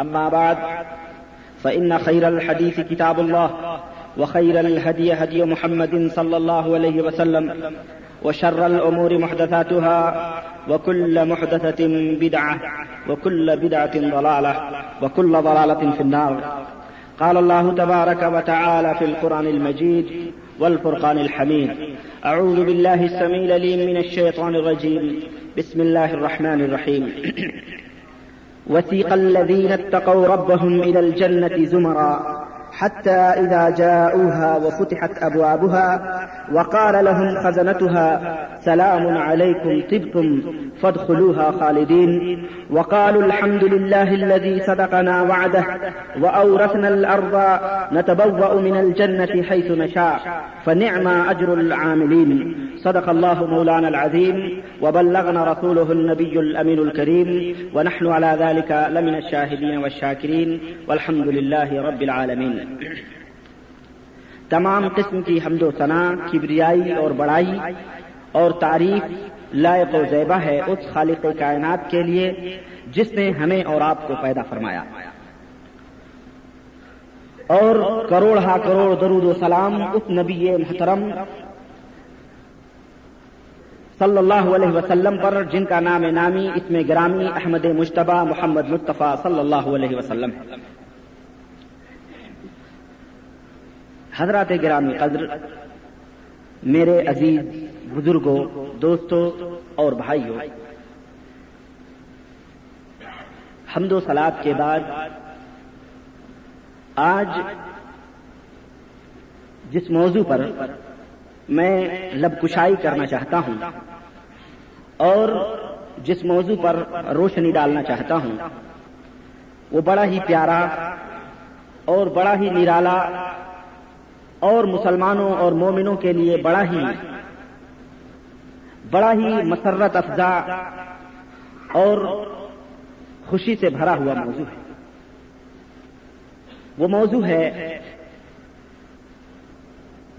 أما بعد، فإن خير الحديث كتاب الله، وخير الهدي هدي محمد صلى الله عليه وسلم، وشر الأمور محدثاتها، وكل محدثة بدعة، وكل بدعة ضلالة، وكل ضلالة في النار. قال الله تبارك وتعالى في القرآن المجيد والفرقان الحميد. أعوذ بالله السميع العليم من الشيطان الرجيم. بسم الله الرحمن الرحيم. وسيق الذين اتقوا ربهم إلى الجنة زمرا. حتى إذا جاءوها وفتحت أبوابها وقال لهم خزنتها، سلام عليكم، طبتم، فادخلوها خالدين. وقالوا، الحمد لله الذي صدقنا وعده وأورثنا الأرض نتبوأ من الجنة حيث نشاء، فنعم أجر العاملين. صدق الله مولانا العظيم، وبلغنا رسوله النبي الأمين الكريم، ونحن على ذلك لمن الشاهدين والشاكرين، والحمد لله رب العالمين. تمام قسم کی حمد و ثنا، کبریائی اور بڑائی اور تعریف لائق و زیبہ ہے اس خالق کائنات کے لیے جس نے ہمیں اور آپ کو پیدا فرمایا۔ اور کروڑ ہا کروڑ درود و سلام اس نبی محترم صلی اللہ علیہ وسلم پر، جن کا نام نامی اس میں گرامی احمد مشتبہ محمد مصطفیٰ صلی اللہ علیہ وسلم۔ ہے حضرات گرامی قدر، میرے عزیز بزرگوں، دوستوں اور بھائیوں، حمد و سلاد کے بعد آج جس موضوع پر میں لب کشائی کرنا چاہتا ہوں اور جس موضوع پر روشنی ڈالنا چاہتا ہوں، وہ بڑا ہی پیارا اور بڑا ہی نرالا اور مسلمانوں اور مومنوں کے لیے بڑا ہی بڑا ہی مسرت افزا اور خوشی سے بھرا ہوا موضوع ہے۔ وہ موضوع ہے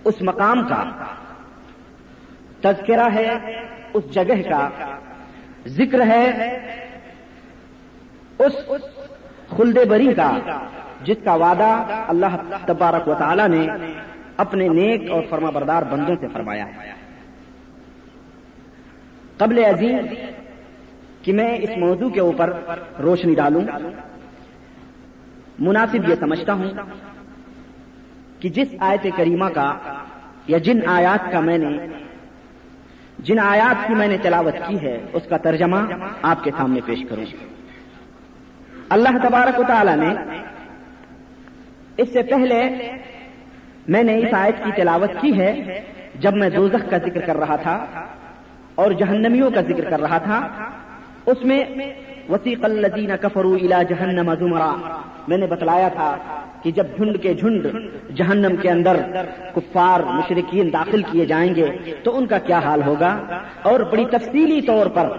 اس مقام کا۔ تذکرہ ہے اس جگہ کا۔ ذکر ہے اس خلد بری کا۔ جس کا وعدہ اللہ تبارک و تعالی نے اپنے نیک اور فرما بردار بندوں سے فرمایا ہے۔ قبل عظیم کہ میں اس موضوع کے اوپر روشنی ڈالوں، مناسب یہ سمجھتا ہوں کہ جس آیت کریمہ کا یا جن آیات کا میں نے جن آیات کی میں نے تلاوت کی ہے، اس کا ترجمہ آپ کے سامنے پیش کروں۔ اللہ تبارک و تعالی نے اس سے پہلے میں نے اس آیت کی تلاوت کی ہے جب میں دوزخ کا ذکر کر رہا تھا اور جہنمیوں کا ذکر کر رہا تھا، اس میں وسیق الدین کفرو الا جہنم زمرا۔ میں نے بتلایا تھا کہ جب جھنڈ کے جھنڈ جہنم کے اندر کفار مشرقین داخل کیے جائیں گے، تو ان کا کیا حال ہوگا؟ اور بڑی تفصیلی طور پر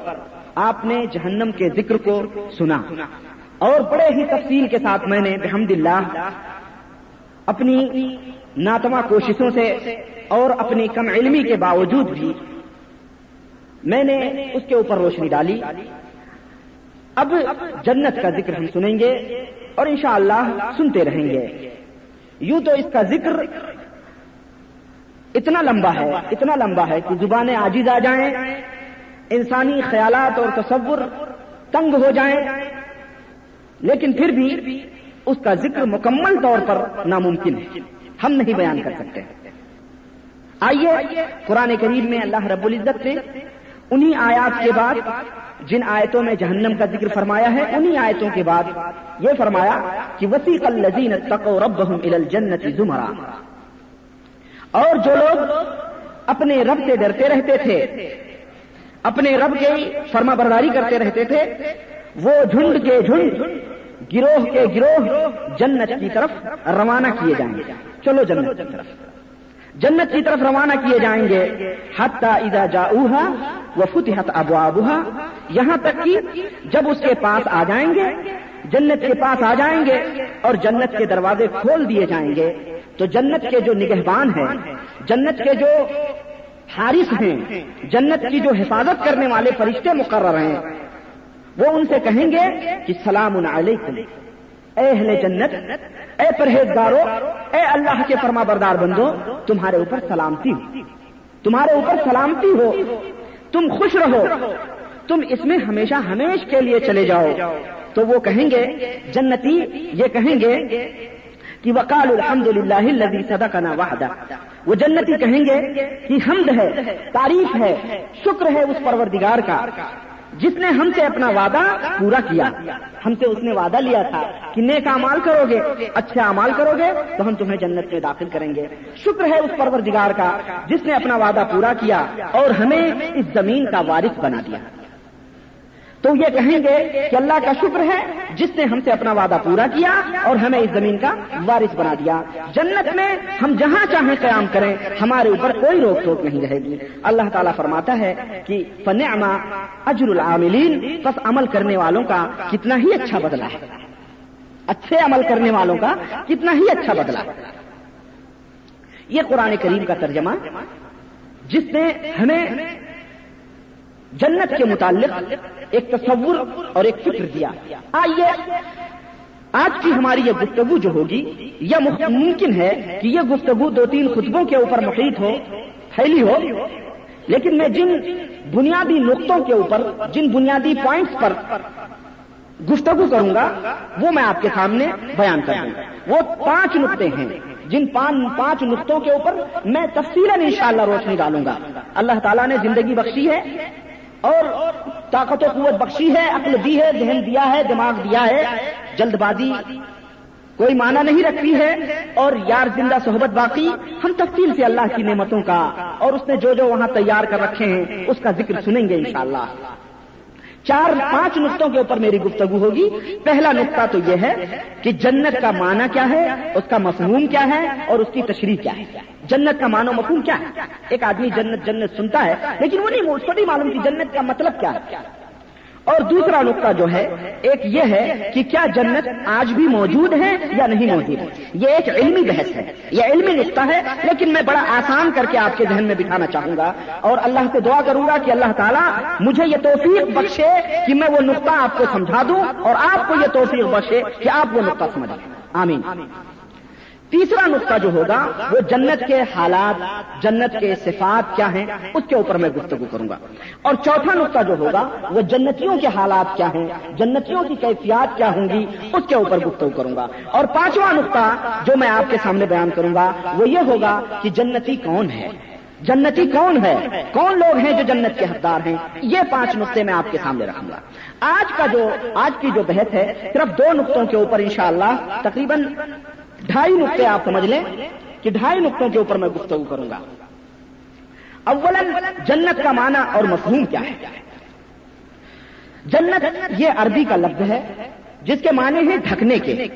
آپ نے جہنم کے ذکر کو سنا۔ اور بڑے ہی تفصیل کے ساتھ میں نے بحمد اللہ اپنی ناتما کوششوں سے اور اپنی کم علمی کے باوجود بھی میں نے اس کے اوپر روشنی ڈالی۔ اب جنت کا ذکر ہم سنیں گے اور انشاءاللہ سنتے رہیں گے۔ یوں تو اس کا ذکر اتنا لمبا ہے، اتنا لمبا ہے کہ زبانیں آجیز آ جائیں، انسانی خیالات اور تصور تنگ ہو جائیں۔ لیکن پھر بھی اس کا ذکر مکمل طور پر ناممکن ہے۔ ہم نہیں بیان کر سکتے۔ آئیے قرآن کریم میں اللہ رب العزت نے انہی آیات کے بعد جن آیتوں میں جہنم کا ذکر فرمایا ہے، انہی آیتوں کے بعد یہ فرمایا کہ وسیق الزین تقو رب الجنت زمرا۔ اور جو لوگ اپنے رب سے ڈرتے رہتے تھے، اپنے رب کے فرما برداری کرتے رہتے تھے، وہ جھنڈ کے جھنڈ گروہ کے گروہ جنت کی طرف روانہ کیے جائیں گے۔ چلو جنت کی طرف۔ جنت کی طرف روانہ کیے جائیں گے۔ حتہ ادا جا وہ فتحت ابو یہاں تک کہ جب اس کے پاس آ جائیں گے، جنت کے پاس آ جائیں گے اور جنت کے دروازے کھول دیے جائیں گے، تو جنت کے جو نگہبان ہیں، جنت کے جو حارث ہیں، جنت کی جو حفاظت کرنے والے فرشتے مقرر ہیں وہ ان سے کہیں گے کہ سلام علیکم۔ اے اہل جنت، اے پرہیزگارو، اے اللہ کے فرما بردار بندو، تمہارے اوپر سلامتی ہو۔ تمہارے اوپر سلامتی ہو۔ تم خوش رہو۔ تم اس میں ہمیشہ ہمیش کے لیے چلے جاؤ۔ تو وہ کہیں گے، جنتی، یہ کہیں گے کہ وکال الحمد للہ سدا کا نا وہ جنتی کہیں گے کہ حمد ہے، تعریف ہے، شکر ہے اس پروردگار کا۔ جس نے ہم سے اپنا وعدہ پورا کیا، ہم سے اس نے وعدہ لیا تھا کہ نیک امال کرو گے، اچھے امال کرو گے تو ہم تمہیں جنت میں داخل کریں گے۔ شکر ہے اس پروردگار کا جس نے اپنا وعدہ پورا کیا اور ہمیں اس زمین کا وارث بنا دیا۔ تو یہ کہیں گے کہ اللہ کا شکر ہے جس نے ہم سے اپنا وعدہ پورا کیا اور ہمیں اس زمین کا وارث بنا دیا۔ جنت میں ہم جہاں چاہیں قیام کریں، ہمارے اوپر کوئی روک ٹوک نہیں رہے گی۔ اللہ تعالیٰ فرماتا ہے کہ فن اجر العاملین بس عمل کرنے والوں کا کتنا ہی اچھا بدلا ہے۔ اچھے عمل کرنے والوں کا کتنا ہی اچھا بدلا یہ قرآن کریم کا ترجمہ، جس نے ہمیں جنت کے متعلق ایک تصور اور ایک فکر دیا۔ آئیے، آج کی ہماری یہ گفتگو جو ہوگی، یہ ممکن ہے کہ یہ گفتگو دو تین خطبوں کے اوپر محیط ہو، پھیلی ہو، لیکن میں جن بنیادی نقطوں کے اوپر، جن بنیادی پوائنٹس پر گفتگو کروں گا، وہ میں آپ کے سامنے بیان کروں گا وہ پانچ نقطے ہیں۔ جن پانچ نقطوں کے اوپر میں تفصیل انشاءاللہ روشنی ڈالوں گا۔ اللہ تعالیٰ نے زندگی بخشی ہے۔ اور طاقت و قوت بخشی ہے، عقل دی ہے، ذہن دیا ہے، دماغ دیا ہے جلد بازی کوئی معنی نہیں رکھتی ہے۔ اور یار زندہ صحبت باقی، ہم تفصیل سے اللہ کی نعمتوں کا اور اس نے جو جو وہاں تیار کر رکھے ہیں، اس کا ذکر سنیں گے انشاءاللہ۔ چار، پانچ نقطوں کے اوپر میری گفتگو ہوگی۔ پہلا نقطہ تو یہ ہے کہ جنت کا معنی کیا ہے، اس کا مفہوم کیا ہے اور اس کی تشریح کیا ہے۔ جنت کا معنی مفہوم کیا ہے؟ ایک آدمی جنت جنت سنتا ہے، لیکن وہ نہیں اس کو نہیں معلوم کہ جنت کا مطلب کیا ہے۔ اور دوسرا نقطہ جو ہے، ایک یہ ہے کہ کیا جنت آج بھی موجود ہے یا نہیں موجود ہے؟ یہ ایک علمی بحث ہے، یہ علمی نقطہ ہے، لیکن میں بڑا آسان کر کے آپ کے ذہن میں بٹھانا چاہوں گا۔ اور اللہ سے دعا کروں گا کہ اللہ تعالیٰ مجھے یہ توفیق بخشے کہ میں وہ نقطہ آپ کو سمجھا دوں اور آپ کو یہ توفیق بخشے کہ آپ وہ نقطہ سمجھیں۔ آمین۔ تیسرا نقطہ جو ہوگا وہ جنت کے حالات، جنت کے صفات کیا ہیں؟ اس کے اوپر میں گفتگو کروں گا۔ اور چوتھا نقطہ جو ہوگا وہ جنتیوں کے حالات کیا ہیں؟ جنتیوں کی کیفیات کیا ہوں گی؟ اس کے اوپر گفتگو کروں گا۔ اور پانچواں نقطہ جو میں آپ کے سامنے بیان کروں گا وہ یہ ہوگا کہ جنتی کون ہے؟ جنتی کون ہے؟ کون لوگ ہیں جو جنت کے حقدار ہیں؟ یہ پانچ نقطے میں آپ کے سامنے رکھوں گا۔ آج کا جو، آج کی جو بحث ہے، صرف دو نقطوں کے اوپر انشاءاللہ تقریباً ڈھائی نقطے آپ سمجھ لیں کہ ڈھائی نقطوں کے اوپر میں گفتگو کروں گا۔ اول جنت کا معنی اور مفہوم کیا ہے؟ جنت یہ عربی کا لفظ ہے جس کے معنی ہیں ڈھکنے کے،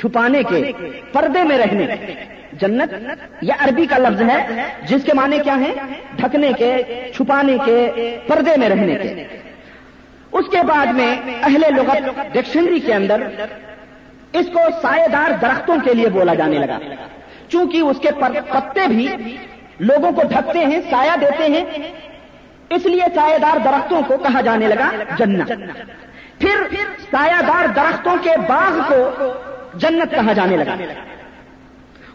چھپانے کے، پردے میں رہنے۔ جنت یہ عربی کا لفظ ہے جس کے معنی کیا ہیں؟ ڈھکنے کے، چھپانے کے، پردے میں رہنے کے۔ اس کے بعد میں اہل لغت ڈکشنری کے اندر اس کو سائے دار درختوں کے لیے بولا جانے لگا۔ چونکہ اس کے پتے بھی لوگوں کو ڈھکتے ہیں، سایہ دیتے ہیں، اس لیے سائے دار درختوں کو کہا جانے لگا، جنت۔ پھر سایہ دار درختوں کے باغ کو جنت کہا جانے لگا۔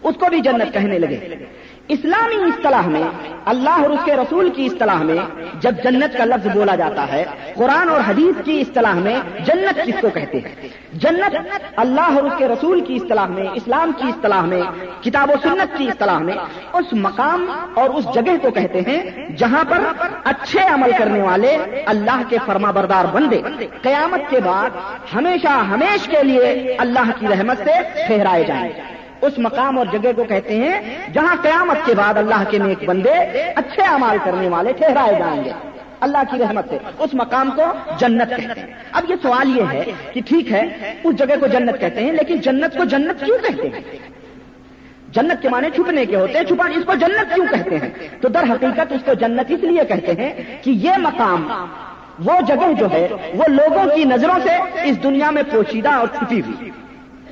اس کو بھی جنت کہنے لگے۔ اسلامی اصطلاح میں، اللہ اور اس کے رسول کی اصطلاح میں جب جنت کا لفظ بولا جاتا ہے، قرآن اور حدیث کی اصطلاح میں جنت کس کو کہتے ہیں؟ جنت اللہ اور اس کے رسول کی اصطلاح میں، اسلام کی اصطلاح میں، کتاب و سنت کی اصطلاح میں اس مقام اور اس جگہ کو کہتے ہیں جہاں پر اچھے عمل کرنے والے اللہ کے فرما بردار بندے قیامت کے بعد ہمیشہ ہمیش کے لیے اللہ کی رحمت سے ٹھہرائے جائیں۔ اس مقام اور جگہ کو کہتے ہیں جہاں قیامت کے بعد اللہ کے نیک بندے اچھے امال کرنے والے ٹھہرائے جائیں گے۔ اللہ کی رحمت سے۔ اس مقام کو جنت کہتے ہیں۔ اب یہ سوال یہ ہے کہ ٹھیک ہے، اس جگہ کو جنت کہتے ہیں، لیکن جنت کو جنت کیوں کہتے ہیں؟ جنت کے معنی چھپنے کے ہوتے ہیں، چھپا، اس کو جنت کیوں کہتے ہیں؟ تو در حقیقت اس کو جنت اس لیے کہتے ہیں کہ یہ مقام، وہ جگہ جو ہے، وہ لوگوں کی نظروں سے اس دنیا میں پوشیدہ اور چھپی ہوئی۔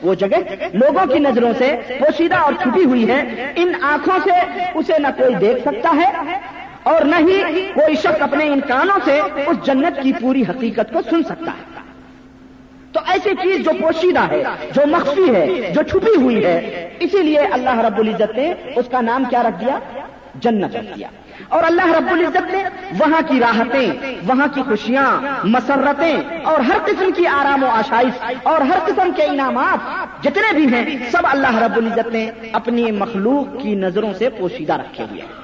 وہ جگہ لوگوں کی نظروں سے پوشیدہ اور چھپی ہوئی ہے۔ ان آنکھوں سے اسے نہ کوئی دیکھ سکتا ہے اور نہ ہی کوئی شخص اپنے ان کانوں سے اس جنت کی پوری حقیقت کو سن سکتا ہے۔ تو ایسی چیز جو پوشیدہ ہے، جو مخفی ہے، جو چھپی ہوئی ہے، اسی لیے اللہ رب العزت نے اس کا نام کیا رکھ دیا؟ جنت رکھ دیا۔ اور اللہ رب العزت نے وہاں کی راحتیں، وہاں کی خوشیاں، مسرتیں اور ہر قسم کی آرام و آشائش اور ہر قسم کے انعامات جتنے بھی ہیں، سب اللہ رب العزت نے اپنی مخلوق کی نظروں سے پوشیدہ رکھے ہوئے ہیں۔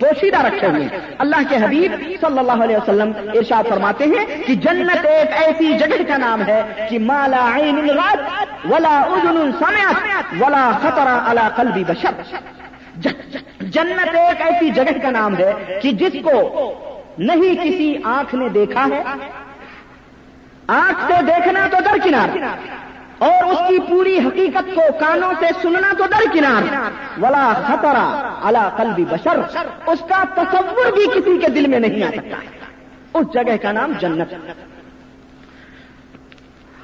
پوشیدہ رکھے ہوئے اللہ کے حبیب صلی اللہ علیہ وسلم ارشاد فرماتے ہیں کہ جنت ایک ایسی جگہ کا نام ہے کہ مالا عین ولا اذن سمعت ولا خطر على قلب بشر۔ جنت ایک ایسی جگہ کا نام ہے کہ جس کو نہیں کسی آنکھ نے دیکھا ہے۔ آنکھ سے دیکھنا تو درکنار اور اس کی پوری حقیقت کو کانوں سے سننا تو درکنار۔ ولا خطرہ اللہ قلبی بشر۔ اس کا تصور بھی کسی کے دل میں نہیں آ سکتا۔ اس جگہ کا نام جنت۔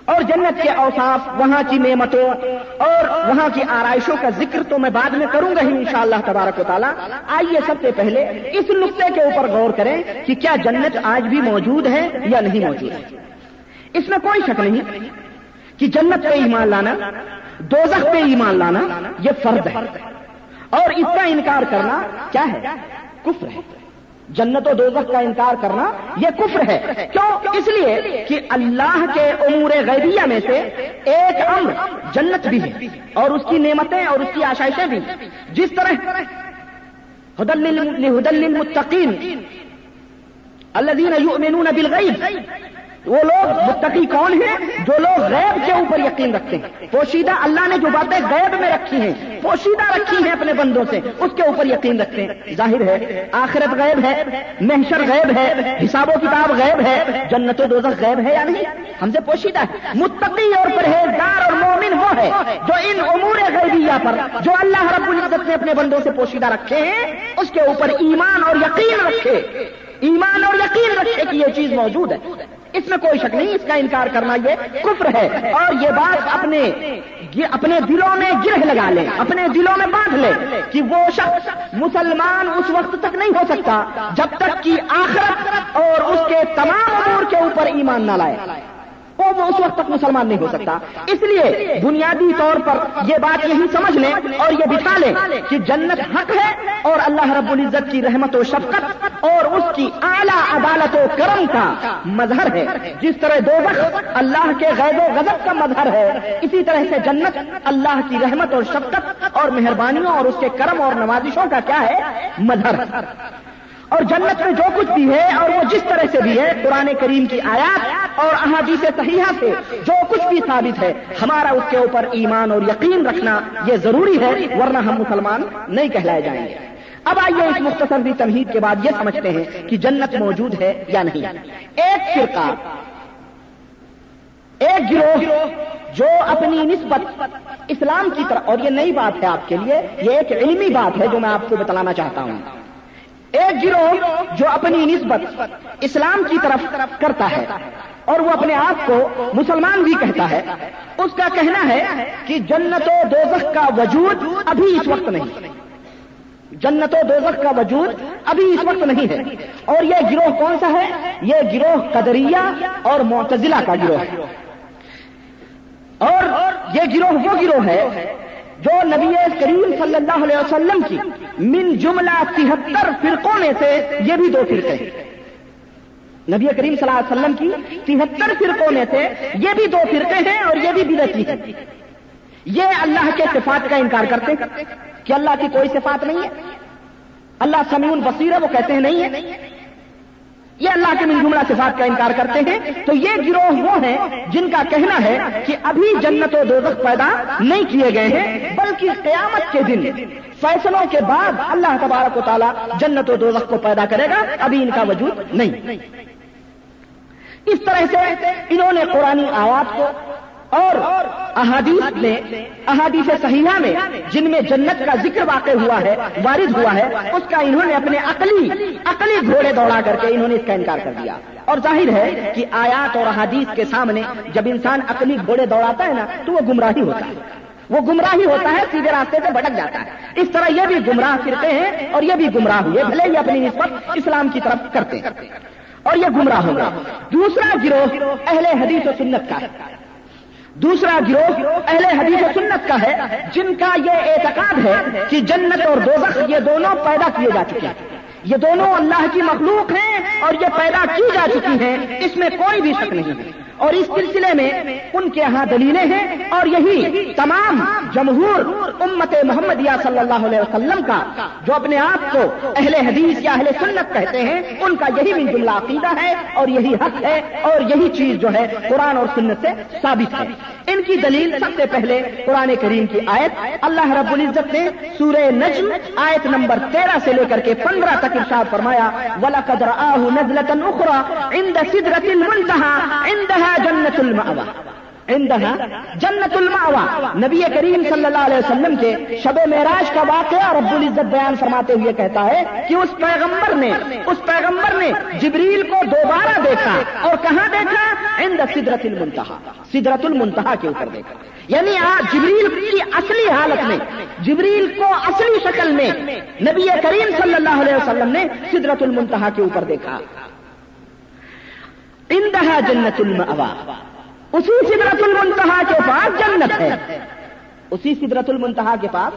اور جنت کے اوصاف، وہاں کی نعمتوں اور وہاں کی آرائشوں کا ذکر تو میں بعد میں کروں گا ہی انشاءاللہ تبارک و تعالیٰ۔ آئیے سب سے پہلے اس نقطے کے اوپر غور کریں کہ کیا جنت آج بھی موجود ہے یا نہیں موجود۔ ہے اس میں کوئی شک نہیں کہ جنت پہ ایمان لانا، دوزخ پہ ایمان لانا، یہ فرد ہے۔ اور اس کا انکار کرنا کیا ہے؟ کفر ہے۔ جنت و دوزخ کا انکار کرنا یہ کفر ہے۔ کیوں؟ اس لیے کہ اللہ کے امور غیبیہ میں سے ایک امر جنت بھی ہے اور اس کی نعمتیں اور اس کی آشائشیں بھی۔ جس طرح ہدل للمتقین الذين يؤمنون بالغیب وہ لوگ متقی کون ہیں جو لوگ غیب کے اوپر یقین رکھتے ہیں؟ پوشیدہ اللہ نے جو باتیں غیب میں رکھی ہیں، پوشیدہ رکھی ہیں اپنے بندوں سے، اس کے اوپر یقین رکھتے ہیں۔ ظاہر ہے، آخرت غیب ہے، محشر غیب ہے، حساب و کتاب غیب ہے، جنت و دوزخ غیب ہے یا نہیں؟ ہم سے پوشیدہ ہے۔ متقی اور پرہیزگار اور مومن وہ ہے جو ان امور غیبیہ پر، جو اللہ رب العزت نے اپنے بندوں سے پوشیدہ رکھے ہیں، اس کے اوپر ایمان اور یقین رکھے۔ ایمان اور یقین رکھے کہ یہ چیز موجود ہے۔ اس میں کوئی شک نہیں، اس کا انکار کرنا یہ کفر ہے۔ اور یہ بات اپنے اپنے دلوں میں گرہ لگا لیں اپنے دلوں میں باندھ لیں کہ وہ شخص مسلمان اس وقت تک نہیں ہو سکتا جب تک کہ آخرت اور اس کے تمام امور کے اوپر ایمان نہ لائے۔ وہ اس وقت تک مسلمان نہیں ہو سکتا۔ اس لیے بنیادی طور پر یہ بات یہی سمجھ لیں اور یہ بٹھا لیں کہ جنت حق ہے اور اللہ رب العزت کی رحمت و شفقت اور اس کی اعلیٰ عدالت و کرم کا مظہر ہے۔ جس طرح دو وقت اللہ کے غیر و غضب کا مظہر ہے، اسی طرح سے جنت اللہ کی رحمت اور شفقت اور مہربانیوں اور اس کے کرم اور نوازشوں کا کیا ہے؟ مظہر۔ اور جنت میں جو کچھ بھی ہے اور وہ جس طرح سے بھی ہے، قرآن کریم کی آیات اور احادیث صحیحہ سے جو کچھ بھی ثابت ہے، ہمارا اس کے اوپر ایمان اور یقین رکھنا یہ ضروری ہے، ورنہ ہم مسلمان نہیں کہلائے جائیں گے۔ اب آئیے اس مختصر بھی تمہید کے بعد یہ سمجھتے ہیں کہ جنت موجود ہے یا نہیں۔ ایک فرقہ، ایک گروہ جو اپنی نسبت اسلام کی طرف، اور یہ نئی بات ہے آپ کے لیے، یہ ایک علمی بات ہے جو میں آپ کو بتلانا چاہتا ہوں۔ ایک گروہ جو اپنی نسبت اسلام کی طرف کرتا ہے، اور وہ اپنے آپ کو مسلمان بھی کہتا ہے۔ اس کا کہنا ہے کہ جنت و دوزخ کا وجود ابھی اس وقت نہیں۔ جنت و دوزخ کا وجود ابھی اس وقت نہیں ہے۔ اور یہ گروہ کون سا ہے؟ یہ گروہ قدریہ اور معتزلہ کا گروہ۔ ہے اور یہ گروہ وہ گروہ ہے جو نبی کریم صلی اللہ علیہ وسلم کی من جملہ تہتر فرقوں میں سے یہ بھی دو فرقے ہیں۔ نبی کریم صلی اللہ علیہ وسلم کی تہتر فرقوں میں سے یہ بھی دو فرقے ہیں اور یہ بھی بدتی ہے یہ اللہ کے صفات کا انکار کرتے ہیں۔ کہ اللہ کی کوئی صفات نہیں ہے۔ اللہ سمیع بصیر ہے، وہ کہتے ہیں نہیں ہے۔ یہ اللہ کے من جملہ صفات کا انکار کرتے ہیں۔ تو یہ گروہ وہ ہیں جن کا کہنا ہے کہ ابھی جنت و دوزخ پیدا نہیں کیے گئے ہیں، بلکہ قیامت کے دن، فیصلوں کے بعد اللہ تبارک و تعالیٰ جنت و دوزخ کو پیدا کرے گا۔ ابھی ان کا وجود نہیں۔ اس طرح سے انہوں نے قرآن آواز کو اور احادیث میں، احادیث صحیحہ میں جن میں جنت کا ذکر واقع ہوا ہے، وارد ہوا ہے، اس کا انہوں نے اپنے عقلی عقلی گھوڑے دوڑا کر کے انہوں نے اس کا انکار کر دیا۔ اور ظاہر ہے کہ آیات اور احادیث کے سامنے جب انسان عقلی گھوڑے دوڑاتا ہے نا، تو وہ گمراہی ہوتا ہے۔ وہ گمراہی ہوتا ہے، سیدھے راستے سے بھٹک جاتا ہے۔ اس طرح یہ بھی گمراہ پھرتے ہیں اور یہ بھی گمراہ ہوئے، بھلے ہی اپنی نسبت اسلام کی طرف کرتے ہیں۔ اور یہ گمراہ ہوگا دوسرا گروہ اہل حدیث و سنت کا ہے۔ دوسرا گروہ اہل حدیث و سنت کا ہے، جن کا یہ اعتقاد ہے کہ جنت اور دوزخ یہ دونوں پیدا کیے جا چکے ہیں۔ یہ دونوں اللہ کی مخلوق ہیں اور یہ پیدا کی جا چکی ہیں، اس میں کوئی بھی شک نہیں ہے۔ اور اس سلسلے میں ان کے ہاں دلیلیں ہیں اور یہی تمام جمہور امت محمدیہ صلی اللہ علیہ وسلم کا جو اپنے آپ کو اہل حدیث یا اہل سنت کہتے ہیں، ان کا یہی من جملہ عقیدہ ہے اور یہی حق ہے اور یہی چیز جو ہے قرآن اور سنت سے ثابت ہے۔ ان کی دلیل سب سے پہلے قرآن کریم کی آیت، اللہ رب العزت نے سورہ نجم آیت نمبر تیرہ سے لے کر کے پندرہ تک ارشاد فرمایا ولا قدر آہ نزلت اخرى عند سدرت المنتہا جنت المعوى عندها جنت المعوى نبی کریم صلی اللہ علیہ وسلم کے شب معراج کا واقعہ رب العزت بیان فرماتے ہوئے کہتا ہے کہ اس پیغمبر نے، اس پیغمبر نے جبریل کو دوبارہ دیکھا اور کہاں دیکھا؟ عند سدرت المنتہا سدرت المنتہا کے اوپر دیکھا۔ یعنی آج جبریل کی اصلی حالت میں، جبریل کو اصلی شکل میں نبی کریم صلی اللہ علیہ وسلم نے سدرت المنتہا کے اوپر دیکھا۔ اندہا جنت المعوا اسی سدرت المنتہا کے پاس جنت ہے. اسی سدرت المنتہا کے پاس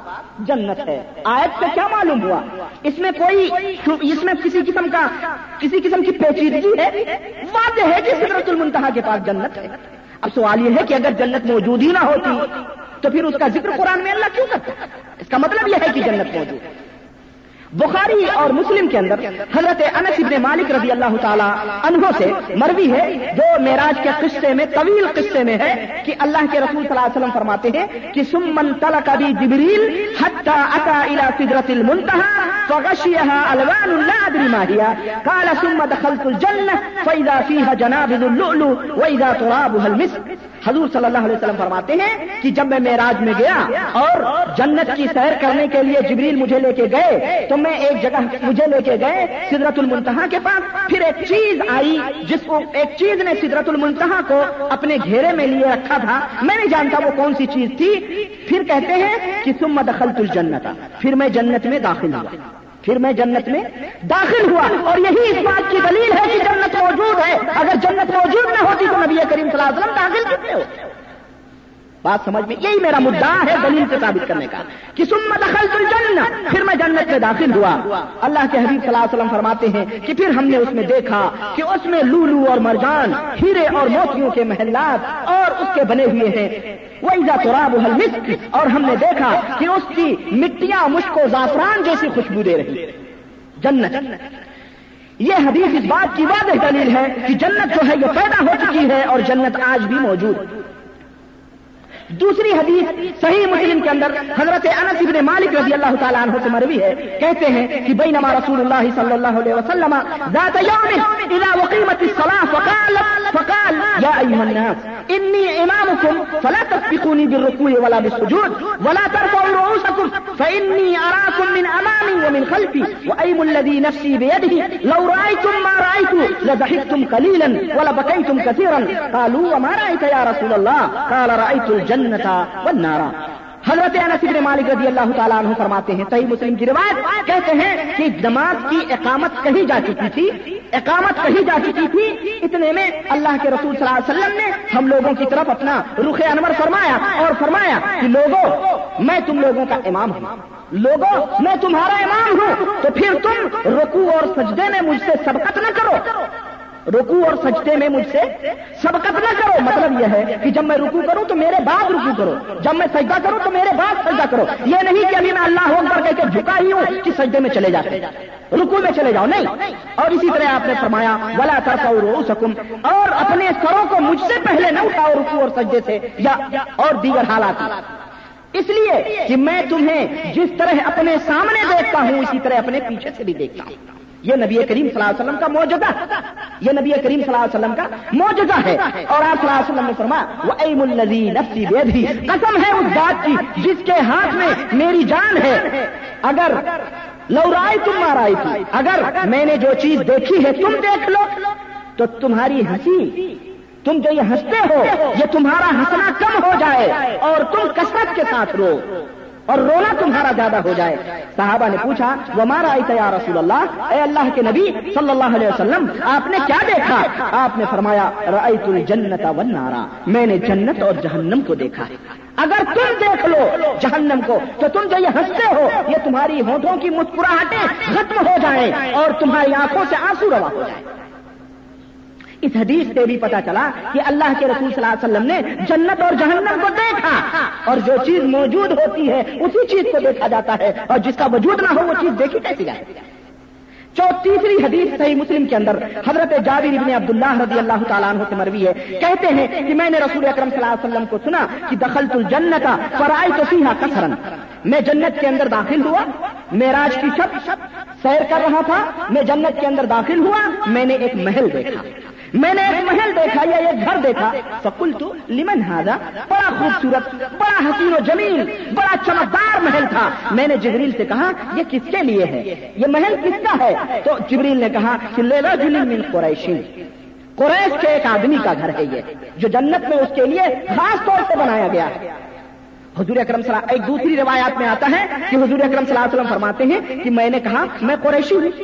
جنت ہے. آیت سے کیا معلوم ہوا؟ اس میں کوئی اس میں کسی قسم کا کسی قسم کی پیچیدگی ہے؟ واضح ہے کہ سدرت المنتہا کے پاس جنت ہے. اب سوال یہ ہے کہ اگر جنت موجود ہی نہ ہوتی، تو پھر اس کا ذکر قرآن میں اللہ کیوں کرتا اس کا مطلب یہ ہے کہ جنت موجود ہے. بخاری اور مسلم کے اندر حضرت انس ابن مالک رضی اللہ تعالیٰ عنہ سے مروی ہے، جو معراج کے قصے میں، طویل قصے میں ہے کہ اللہ کے رسول صلی اللہ علیہ وسلم فرماتے ہیں کہ سمن تلک ابی جبریل حتى اتا الى سدرة المنتهى فغشيها الوان لا ادري ما هي قال ثم دخلت الجنة فاذا فيها جنابذ اللؤلؤ واذا ترابها المسك حضور صلی اللہ علیہ وسلم فرماتے ہیں کہ جب میں معراج میں گیا اور جنت کی سیر کرنے کے لیے جبریل مجھے لے کے گئے، تو میں ایک جگہ مجھے لے کے گئے سدرت المنتہا کے پاس۔ پھر ایک چیز آئی جس کو ایک چیز نے سدرت المنتہا کو اپنے گھیرے میں لیے رکھا تھا۔ میں نہیں جانتا وہ کون سی چیز تھی۔ پھر کہتے ہیں کہ تم دخلت الجنت۔ پھر میں جنت میں داخل ہوا۔ پھر میں جنت میں داخل ہوا اور یہی اس بات کی دلیل ہے کہ جنت موجود ہے۔ اگر جنت موجود نہ ہوتی تو نبی کریم صلی اللہ علیہ وسلم داخل کتنے ہو بات سمجھ میں یہی میرا مدعا ہے دلیل سے ثابت کرنے کا کہ سمت دخل تو پھر میں جنت میں داخل ہوا۔ اللہ کے حبیب صلی اللہ علیہ وسلم فرماتے ہیں کہ پھر ہم نے اس میں دیکھا کہ اس میں لولو اور مرجان، ہیرے اور موتیوں کے محلات اور اس کے بنے ہوئے ہیں۔ وہی تراب المسک اور ہم نے دیکھا کہ اس کی مٹیاں مشک و زعفران جیسی خوشبو دے رہی جنت۔ یہ حدیث اس بات کی واضح دلیل ہے کہ جنت جو ہے، یہ پیدا ہو چکی ہے اور جنت آج بھی موجود۔ ہے دوسری حدیث صحیح مسلم کے اندر حضرت انس ابن مالک رضی اللہ تعالیٰ عنہ سے مروی ہے۔ کہتے ہیں کہ بینما رسول اللہ صلی اللہ علیہ وسلم ذات یوم الى وقیمت الصلاة فقال فقال، یا ایها الناس، انی امامکم فلا تسبقونی بالرکوع ولا بالسجود ولا ترفعوا رؤوسکم فانی اراکم من امامی ومن خلفی وایم الذي نفسی بیده لو رأيتم ما رأيت لضحكتم قليلا ولبكيتم كثيرا قالوا وما رأيت يا رسول الله قال رأيت الجنة والنارا حضرت انس بن مالک رضی اللہ تعالیٰ عنہ فرماتے ہیں، صحیح مسلم کی روایت کہتے ہیں کہ نماز کی اقامت کہی جا چکی تھی، اقامت کہی جا چکی تھی۔ اتنے میں اللہ کے رسول صلی اللہ علیہ وسلم نے ہم لوگوں کی طرف اپنا رخ انور فرمایا اور فرمایا کہ لوگوں میں تم لوگوں کا امام ہوں۔ لوگوں میں تمہارا امام ہوں۔ تو پھر تم رکوع اور سجدے میں مجھ سے سبقت نہ کرو۔ رکو اور سجدے میں مجھ سے سبقت نہ کرو۔ مطلب یہ ہے کہ جب میں رکو کروں تو میرے بعد رکو کرو۔ جب میں سجدہ کروں تو میرے بعد سجدہ کرو۔ یہ نہیں کہ ابھی میں اللہ ہو کر کہہ کے جھکا ہی ہوں کہ سجدے میں چلے جاتے۔ رکو میں چلے جاؤ۔ نہیں۔ اور اسی طرح آپ نے فرمایا، ولا کرتا رو سکوں اور اپنے سروں کو مجھ سے پہلے نہ اٹھاؤ رکو اور سجدے سے یا اور دیگر حالات۔ اس لیے کہ میں تمہیں جس طرح اپنے سامنے دیکھتا ہوں، اسی طرح اپنے پیچھے سے بھی دیکھتا ہوں۔ یہ نبی کریم صلی اللہ علیہ وسلم کا موجودہ یہ نبی کریم صلی اللہ علیہ وسلم کا موجودہ ہے۔ اور آپ صلی اللہ علیہ وسلم نے فرمایا وہ ایم النزی نفسی قسم ہے اس بات کی جس کے ہاتھ میں میری جان ہے۔ اگر لورائی تم مارائی تھی اگر میں نے جو چیز دیکھی ہے تم دیکھ لو، تو تمہاری ہنسی، تم جو یہ ہنستے ہو، یہ تمہارا ہنسنا کم ہو جائے اور تم کثرت کے ساتھ رو۔ اور رونا تمہارا زیادہ ہو جائے۔ صحابہ نے پوچھا وہ مارا آئی تیار رسول اللہ؟ اے اللہ کے نبی صلی اللہ علیہ وسلم، آپ نے کیا دیکھا؟ آپ نے فرمایا رائی تل جنت ون نارا میں نے جنت اور جہنم کو دیکھا۔ اگر تم دیکھ لو جہنم کو، تو تم جو یہ ہنستے ہو، یہ تمہاری ہونٹوں کی مسکراہٹیں ختم ہو جائیں اور تمہاری آنکھوں سے آنسو روا ہو جائے اس حدیث سے بھی پتا چلا کہ اللہ کے رسول صلی اللہ علیہ وسلم نے جنت اور جہنم کو دیکھا اور جو چیز موجود ہوتی ہے اسی چیز کو دیکھا جاتا ہے اور جس کا وجود نہ ہو وہ چیز دیکھی کیسی جائے؟ تیسری حدیث صحیح مسلم کے اندر حضرت جابر ابن عبداللہ رضی اللہ تعالیٰ عنہ سے مروی ہے۔ کہتے ہیں کہ میں نے رسول اکرم صلی اللہ علیہ وسلم کو سنا کہ دخلت الجنت فرائی تو سیاح کسرن میں جنت کے اندر داخل ہوا میراج کی شب سیر کر رہا تھا، میں جنت کے اندر داخل ہوا، میں نے ایک محل دیکھا۔ میں نے ایک محل دیکھا یا ایک گھر دیکھا۔ فکل تو لمن ہاضا بڑا خوبصورت، بڑا حسین و جمیل، بڑا چمکدار محل تھا۔ میں نے جبریل سے کہا، یہ کس کے لیے ہے؟ یہ محل کس کا ہے؟ تو جبریل نے کہا کہ لیلا من قریشی۔ قریش کے ایک آدمی کا گھر ہے یہ، جو جنت میں اس کے لیے خاص طور سے بنایا گیا۔ ہے حضور اکرم صلی اللہ ایک دوسری روایات میں آتا ہے کہ حضور اکرم صلی اللہ علیہ وسلم فرماتے ہیں کہ میں نے کہا، میں قریشی ہوں۔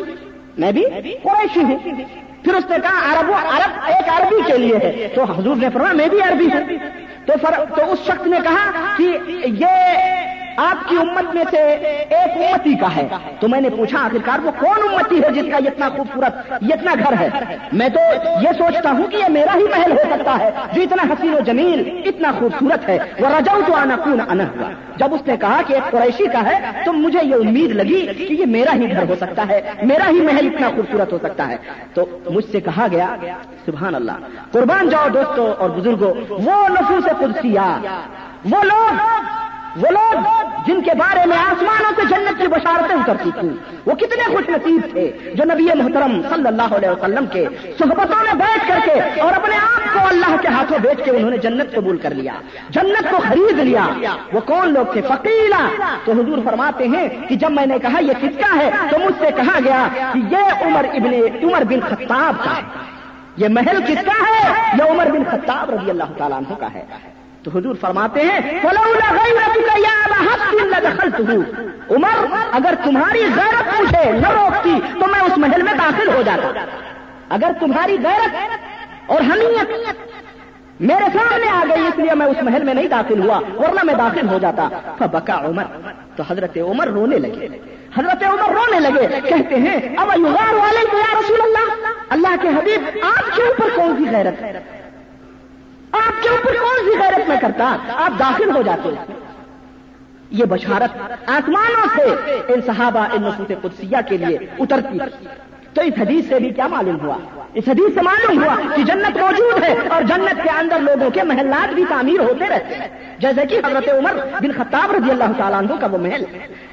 میں بھی قریشی ہوں۔ پھر اس نے کہا، عرب عرب ایک عربی کے لیے ہے. تو حضور نے فرمایا، میں بھی عربی ہوں. تو تو اس شخص نے کہا کہ یہ آپ کی امت میں سے ایک امتی کا ہے۔ تو میں نے پوچھا آخرکار وہ کون امتی ہے جس کا اتنا خوبصورت اتنا گھر ہے؟ میں تو یہ سوچتا ہوں کہ یہ میرا ہی محل ہو سکتا ہے۔ جو اتنا حسین و جمیل، اتنا خوبصورت ہے۔ وہ رجاؤ تو آنا کون انا ہوا جب اس نے کہا کہ ایک قریشی کا ہے، تو مجھے یہ امید لگی کہ یہ میرا ہی گھر ہو سکتا ہے۔ میرا ہی محل اتنا خوبصورت ہو سکتا ہے۔ تو مجھ سے کہا گیا، سبحان اللہ۔ قربان جاؤ دوستوں اور بزرگوں وہ نفوس قدسیہ۔ وہ لوگ وہ لوگ جن کے بارے میں آسمانوں سے جنت کی بشارتیں اترتی تھیں، وہ کتنے خوش نصیب تھے جو نبی محترم صلی اللہ علیہ وسلم کے صحبتوں میں بیٹھ کر کے اور اپنے آپ کو اللہ کے ہاتھوں بیچ کے انہوں نے جنت قبول کر لیا، جنت کو خرید لیا۔ وہ کون لوگ تھے؟ فقیلا تو حضور فرماتے ہیں کہ جب میں نے کہا یہ کس کا ہے، تو مجھ سے کہا گیا کہ یہ عمر ابن عمر بن خطاب کا ہے۔ یہ محل کس کا ہے؟ یہ عمر بن خطاب رضی اللہ تعالیٰ عنہ کا ہے۔ تو حضور فرماتے ہیں عمر، اگر تمہاری غیرت مجھے نہ روکتی تو میں اس محل میں داخل ہو جاتا۔ اگر تمہاری غیرت اور حمیت میرے سامنے آ گئی، اس لیے میں اس محل میں نہیں داخل ہوا، ورنہ میں داخل ہو جاتا۔ بکا عمر۔ تو حضرت عمر رونے لگے۔ حضرت عمر رونے لگے۔ کہتے ہیں اب یا رسول اللہ اللہ کے حبیب، آپ کے اوپر کون سی غیرت؟ ہے آپ کے اوپر کون سی غیرت میں کرتا؟ آپ داخل ہو جاتے یہ بشارت آسمانوں سے ان صحابہ، ان نصوص قدسیہ کے لیے اترتی۔ تو اس حدیث سے بھی کیا معلوم ہوا؟ اس حدیث سے معلوم ہوا کہ جنت موجود ہے اور جنت کے اندر لوگوں کے محلات بھی تعمیر ہوتے رہتے ہیں۔ جیسے کہ حضرت عمر بن خطاب رضی اللہ تعالیٰ عنہ کا وہ محل۔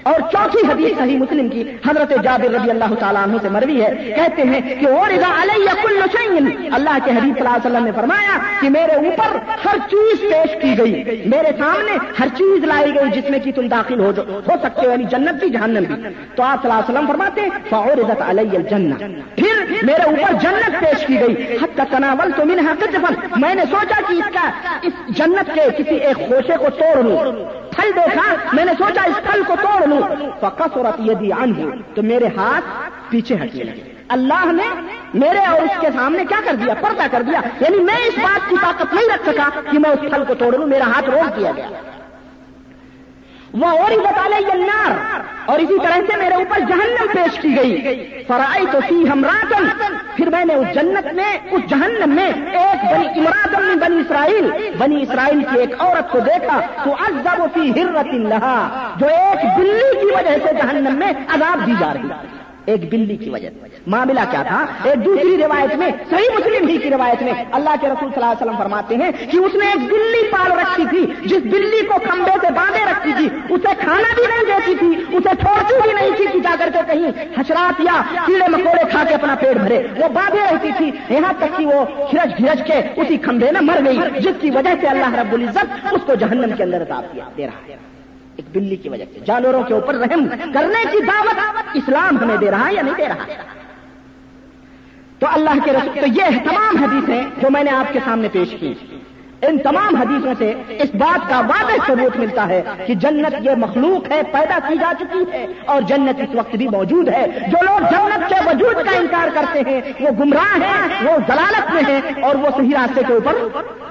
اور چوتھی حدیث صحیح مسلم کی حضرت جابر رضی اللہ تعالیٰ عنہ سے مروی ہے۔ کہتے ہیں کہ اور علیہ کل اللہ کے حدیث صلی اللہ علیہ وسلم نے فرمایا کہ میرے اوپر ہر چیز پیش کی گئی۔ میرے سامنے ہر چیز لائی گئی جس میں کہ تم داخل ہو ہو سکتے ہو یعنی جنت بھی، جہنم بھی۔ تو آپ صلی اللہ علیہ وسلم فرماتے فعورضت علیہ الجنہ پھر میرے اوپر جنت پیش کی گئی۔ حتی تناول تو منہا قطفا۔ میں نے سوچا کہ اس کا اس جنت کے کسی ایک خوشے کو توڑ لوں۔ پھل دیکھا، میں نے سوچا اس پھل کو توڑ لوں۔ فقصرت یدی عنہ۔ تو میرے ہاتھ پیچھے ہٹنے لگے۔ اللہ نے میرے اور اس کے سامنے کیا کر دیا؟ پردہ کر دیا۔ یعنی میں اس بات کی طاقت نہیں رکھ سکا کہ میں اس پھل کو توڑ لوں، میرا ہاتھ روک دیا گیا۔ وہ اور ہی بتا لے اور اسی طرح سے میرے اوپر جہنم پیش کی گئی۔ فرائی تو سی ہم پھر میں نے اس جنت میں، اس جہنم میں ایک بنی امراطم بنی اسرائیل بنی اسرائیل کی ایک عورت کو دیکھا۔ تو ازب فی ہرت اللہ جو ایک بلی کی وجہ سے جہنم میں عذاب دی جا رہی۔ ایک بلی کی وجہ معاملہ کیا تھا؟ ایک دوسری روایت میں، صحیح مسلم ہی کی روایت میں اللہ کے رسول صلی اللہ علیہ وسلم فرماتے ہیں کہ اس نے ایک بلی پال رکھی تھی، جس بلی کو کمبے سے باندھے رکھی تھی۔ اسے کھانا بھی نہیں دیتی تھی، اسے چھوڑتی بھی نہیں تھی کہ جا کر کے کہیں حشرات یا کیڑے مکوڑے کھا کے اپنا پیٹ بھرے۔ وہ باندھے رہتی تھی، یہاں تک کہ وہ ہرج ہرج کے اسی کھمبے میں مر گئی، جس کی وجہ سے اللہ رب العزت اس کو جہنم کے اندر کیا دے رہا ہے۔ ایک بلی کی وجہ سے جانوروں کے اوپر رحم کرنے کی دعوت اسلام ہمیں دے رہا ہے یا نہیں دے رہا؟ تو اللہ کے رسول تو یہ تمام حدیثیں جو میں نے آپ کے سامنے پیش کی ان تمام حدیثوں سے اس بات کا واضح ثبوت ملتا ہے کہ جنت یہ مخلوق ہے، پیدا کی جا چکی ہے اور جنت اس وقت بھی موجود ہے۔ جو لوگ جنت کے وجود کا انکار کرتے ہیں، وہ گمراہ ہیں، وہ ضلالت میں ہیں اور وہ صحیح راستے کے اوپر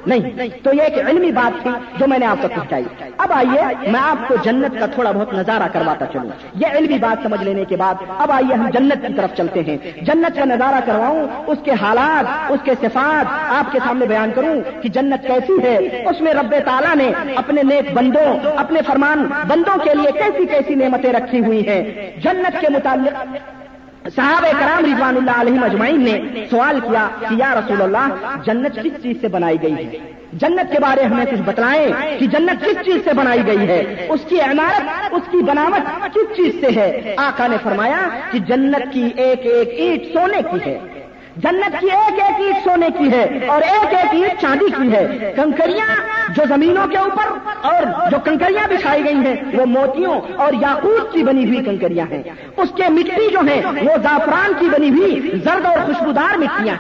نہیں۔ تو یہ ایک علمی بات تھی جو میں نے آپ تک پہنچائی اب آئیے، میں آپ کو جنت کا تھوڑا بہت نظارہ کرواتا چلوں۔ یہ علمی بات سمجھ لینے کے بعد اب آئیے ہم جنت کی طرف چلتے ہیں۔ جنت کا نظارہ کرواؤں، اس کے حالات، اس کے صفات آپ کے سامنے بیان کروں کہ جنت کیسی ہے؟ اس میں رب تعالیٰ نے اپنے نیک بندوں، اپنے فرمان بندوں کے لیے کیسی کیسی نعمتیں رکھی ہوئی ہیں؟ جنت کے متعلق صاحب کرام رضوان اللہ علیہ مجمعین نے سوال کیا کہ یا رسول اللہ، جنت کس چیز سے بنائی گئی ہے؟ جنت کے بارے ہمیں کچھ بتلائیں کہ جنت کس چیز سے بنائی گئی ہے؟ اس کی عمارت، اس کی بناوٹ کس چیز سے ہے؟ آقا نے فرمایا کہ جنت کی ایک ایک اینٹ سونے کی ہے۔ جنت کی ایک ایک اینٹ سونے کی ہے اور ایک ایک اینٹ چاندی کی ہے۔ کنکریاں جو زمینوں کے اوپر اور جو کنکریاں بچھائی گئی ہیں، وہ موتیوں اور یاقوت کی بنی ہوئی کنکریاں ہیں۔ اس کے مٹی جو ہے وہ زعفران کی بنی ہوئی زرد اور خوشبودار مٹیاں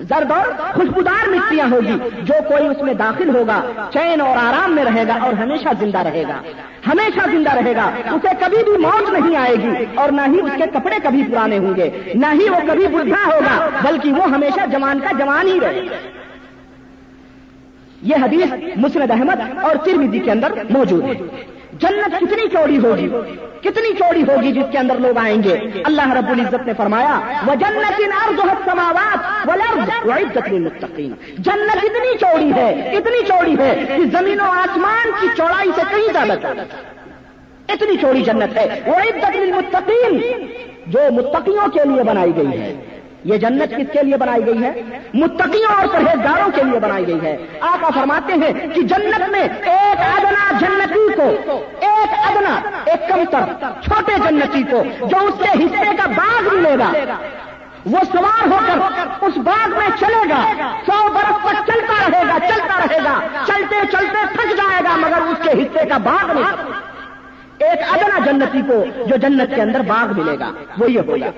زرد اور خوشبودار مٹیاں ہوگی، جو کوئی اس میں داخل ہوگا، چین اور آرام میں رہے گا اور ہمیشہ زندہ رہے گا۔ ہمیشہ زندہ رہے گا۔ اسے کبھی بھی موت نہیں آئے گی اور نہ ہی اس کے کپڑے کبھی پرانے ہوں گے، نہ ہی وہ کبھی بڑھا ہوگا، بلکہ وہ ہمیشہ جوان کا جوان ہی رہے گا۔ یہ حدیث مسرد احمد اور ترمیدی کے اندر موجود ہے۔ جنت کتنی چوڑی ہوگی؟ کتنی چوڑی ہوگی جس کے اندر لوگ آئیں گے؟ اللہ رب العزت نے فرمایا وہ جنت جنت اتنی چوڑی ہے اتنی چوڑی ہے کہ زمین و آسمان کی چوڑائی سے کہیں زیادہ اتنی چوڑی جنت ہے۔ وہ عزت للمتقین جو متقیوں کے لیے بنائی گئی ہے۔ یہ جنت کس کے لیے بنائی گئی ہے؟ متقیوں اور پرہیزگاروں کے لیے بنائی گئی ہے۔ آپ فرماتے ہیں کہ جنت میں ایک ادنا جنتی کو، ایک ادنا، ایک کمتر، چھوٹے جنتی کو جو اس کے حصے کا باغ ملے گا، وہ سوار ہو کر اس باغ میں چلے گا، سو برف پر چلتا رہے گا، چلتا رہے گا، چلتے چلتے تھک جائے گا، مگر اس کے حصے کا باغ نہیں۔ ایک ادنا جنتی کو جو جنت کے اندر باغ ملے گا، وہ یہ ہوگا۔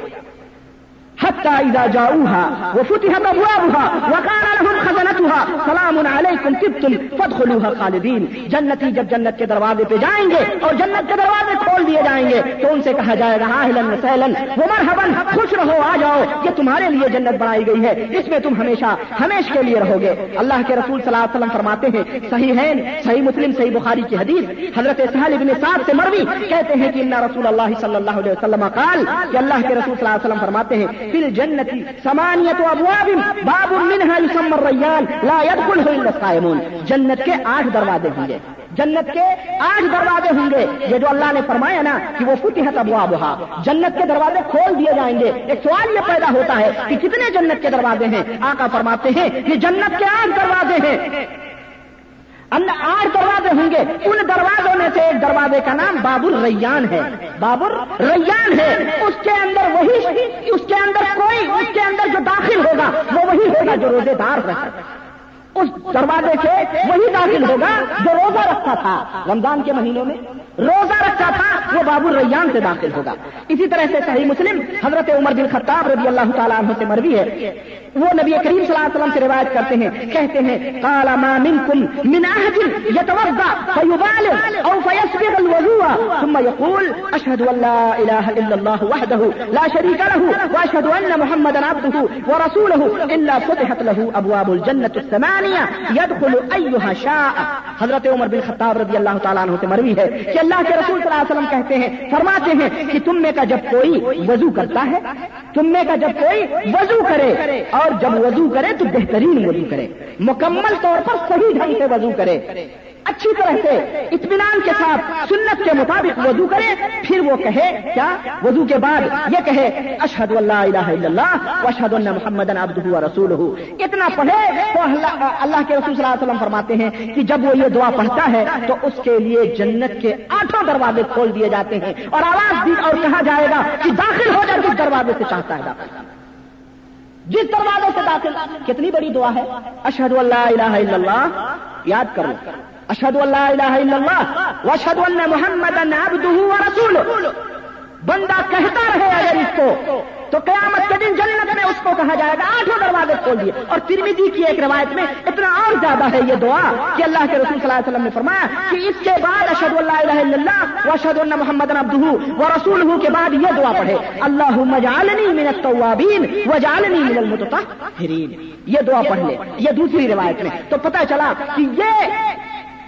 حتى إذا جاءوها وفتحت أبوابها وقال لهم خزنتها، سلام عليكم تبتم فادخلوها خالدين. جنتی جب جنت کے دروازے پہ جائیں گے اور جنت کے دروازے کھول دیے جائیں گے، تو ان سے کہا جائے گا آہلن سیلن ومرحبا، خوش رہو، آ جاؤ، یہ تمہارے لیے جنت بنائی گئی ہے، اس میں تم ہمیشہ، ہمیش کے لیے رہو گے. اللہ کے رسول صلی اللہ علیہ وسلم فرماتے ہیں، صحیح ہے، صحیح مسلم، صحیح بخاری کی حدیث، حضرت سہل ابن سعد سے مروی، کہتے ہیں کہ اللہ رسول اللہ صلی اللہ علیہ وسلم قال، کہ اللہ کے رسول صلی اللہ علیہ وسلم فرماتے ہیں فل جنتی سمانیت ابواب باب منها يسمى الريان لا يدخله الا الصائمون. جنت کے آٹھ دروازے ہوں گے. جنت کے آٹھ دروازے ہوں گے. یہ جو اللہ نے فرمایا نا کہ وہ فتحت ابوابها جنت کے دروازے کھول دیے جائیں گے. ایک سوال یہ پیدا ہوتا ہے کہ کتنے جنت کے دروازے ہیں؟ آقا فرماتے ہیں کہ جنت کے آٹھ دروازے ہیں. اندر آٹھ دروازے ہوں گے۔ ان دروازوں میں سے ایک دروازے کا نام بابر ریان ہے۔ بابر ریان ہے۔ اس کے اندر وہی، اس کے اندر کوئی، اس کے اندر جو داخل ہوگا، وہ وہی ہوگا جو روزے دار رہے اس دروازے سے وہی داخل ہوگا جو روزہ رکھتا تھا۔ رمضان کے مہینوں میں روزہ رکھتا تھا، وہ بابو ریان سے داخل ہوگا۔ اسی طرح سے صحیح مسلم حضرت عمر بن خطاب رضی اللہ تعالیٰ عنہ سے مروی ہے۔ وہ نبی کریم صلی اللہ علیہ وسلم سے روایت کرتے ہیں، کہتے ہیں کالا ما منکم من احد يتوضا فيبالغ او فيسبغ الوضوء، ثم يقول اشهد ان لا اله الا الله وحده لا شريك له واشهد ان محمدا عبده ورسوله الا فتحت له ابواب الجنه الثمان زانیہ يدخل ايها شاء۔ حضرت عمر بن خطاب رضی اللہ تعالیٰ عنہ سے مروی ہے کہ اللہ کے رسول صلی اللہ علیہ وسلم کہتے ہیں، فرماتے ہیں کہ تم میں کا جب کوئی وضو کرتا ہے، تم میں کا جب کوئی وضو کرے اور جب وضو کرے تو بہترین وضو کرے۔ مکمل طور پر صحیح ڈھنگ سے وضو کرے۔ اچھی طرح سے اطمینان کے ساتھ سنت کے مطابق وضو کرے، پھر وہ کہے، کیا؟ وضو کے بعد یہ کہے، اشہد اللہ الہ الا اللہ اشہد اللہ محمد عبدہ و رسول اتنا پڑھے تو اللہ کے رسول صلی اللہ علیہ وسلم فرماتے ہیں کہ جب وہ یہ دعا پڑھتا ہے تو اس کے لیے جنت کے آٹھوں دروازے کھول دیے جاتے ہیں اور آواز دی اور کہا جائے گا کہ داخل ہو جائے جس دروازے سے چاہتا ہے داخل جس دروازے سے داخل، کتنی بڑی دعا ہے؟ اشہد اللہ الہ الا اللہ یاد کرو اشد اللہ الہ الا اللہ واشهد ان محمد عبده ورسوله. بندہ کہتا رہے اگر اس کو، تو قیامت کے دن جنت میں اس کو کہا جائے گا۔ آٹھوں دروازے کھول دیے۔ اور ترمیدی کی ایک روایت میں اتنا اور زیادہ ہے یہ دعا کہ اللہ کے رسول صلی اللہ علیہ وسلم نے فرمایا کہ اس کے بعد اشد اللہ الہ الا اللہ واشهد ان محمد عبده ورسوله کے بعد یہ دعا پڑھے۔ اللہ مجعلنی من التوابین وجعلنی من المتطہرین۔ یہ دعا پڑھ لے۔ یہ دوسری روایت میں۔ تو پتہ چلا کہ یہ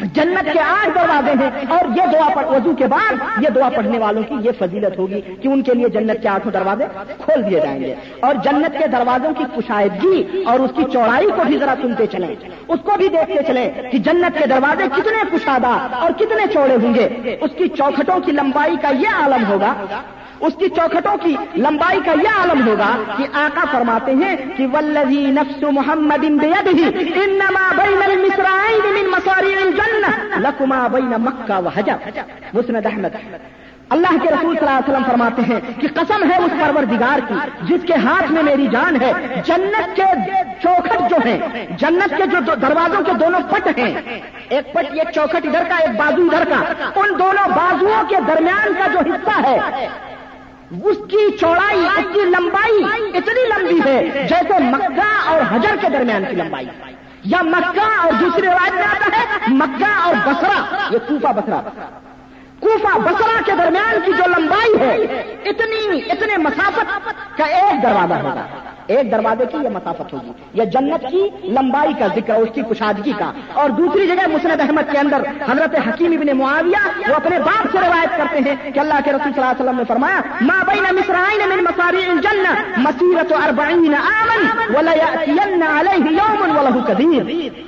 جنت کے آٹھ دروازے ہیں اور یہ دعا وضو کے بعد یہ دعا پڑھنے والوں کی یہ فضیلت ہوگی کہ ان کے لیے جنت کے آٹھوں دروازے کھول دیے جائیں گے اور جنت کے دروازوں کی کشائدگی اور اس کی چوڑائی کو بھی ذرا سنتے چلیں۔ اس کو بھی دیکھتے چلیں کہ جنت کے دروازے کتنے کشادہ اور کتنے چوڑے ہوں گے۔ اس کی چوکھٹوں کی لمبائی کا یہ عالم ہوگا اس کی چوکھٹوں کی لمبائی کا یہ عالم ہوگا کہ آقا فرماتے ہیں کہ ولزی نفس محمد انما بین المصرعین من مصارع الجنہ لکما بین مکہ و حجر مسند احمد۔ اللہ کے رسول صلی اللہ علیہ وسلم فرماتے ہیں کہ قسم ہے اس پروردگار کی جس کے ہاتھ میں میری جان ہے۔ جنت کے چوکھٹ جو ہیں، جنت کے جو دروازوں کے دونوں پٹ ہیں، ایک پٹ یہ چوکھٹ ادھر کا، ایک بازو ادھر کا، ان دونوں بازوؤں کے درمیان کا جو حصہ ہے اس کی چوڑائی، اس کی لمبائی اتنی لمبی ہے جیسے مکہ اور حجر کے درمیان کی لمبائی۔ یا مکہ اور دوسری روایت میں آتا ہے، مکہ اور بسرا یہ کوفا بسرا کوفا بسرا کے درمیان کی جو لمبائی ہے، اتنی، اتنے مسافت کا ایک دروازہ ہوگا۔ ایک دروازے کی یہ مسافت ہوگی۔ یہ جنت کی لمبائی کا ذکر اس کی کشادگی کا۔ اور دوسری جگہ مسند احمد کے اندر حضرت حکیم ابن معاویہ وہ اپنے باپ سے روایت کرتے ہیں کہ اللہ کے رسول صلی اللہ علیہ وسلم نے فرمایا، ما بین مصرعین من مصارع الجنہ مسیرت اربعین آمن ولا علیہ یوم وله کبیر.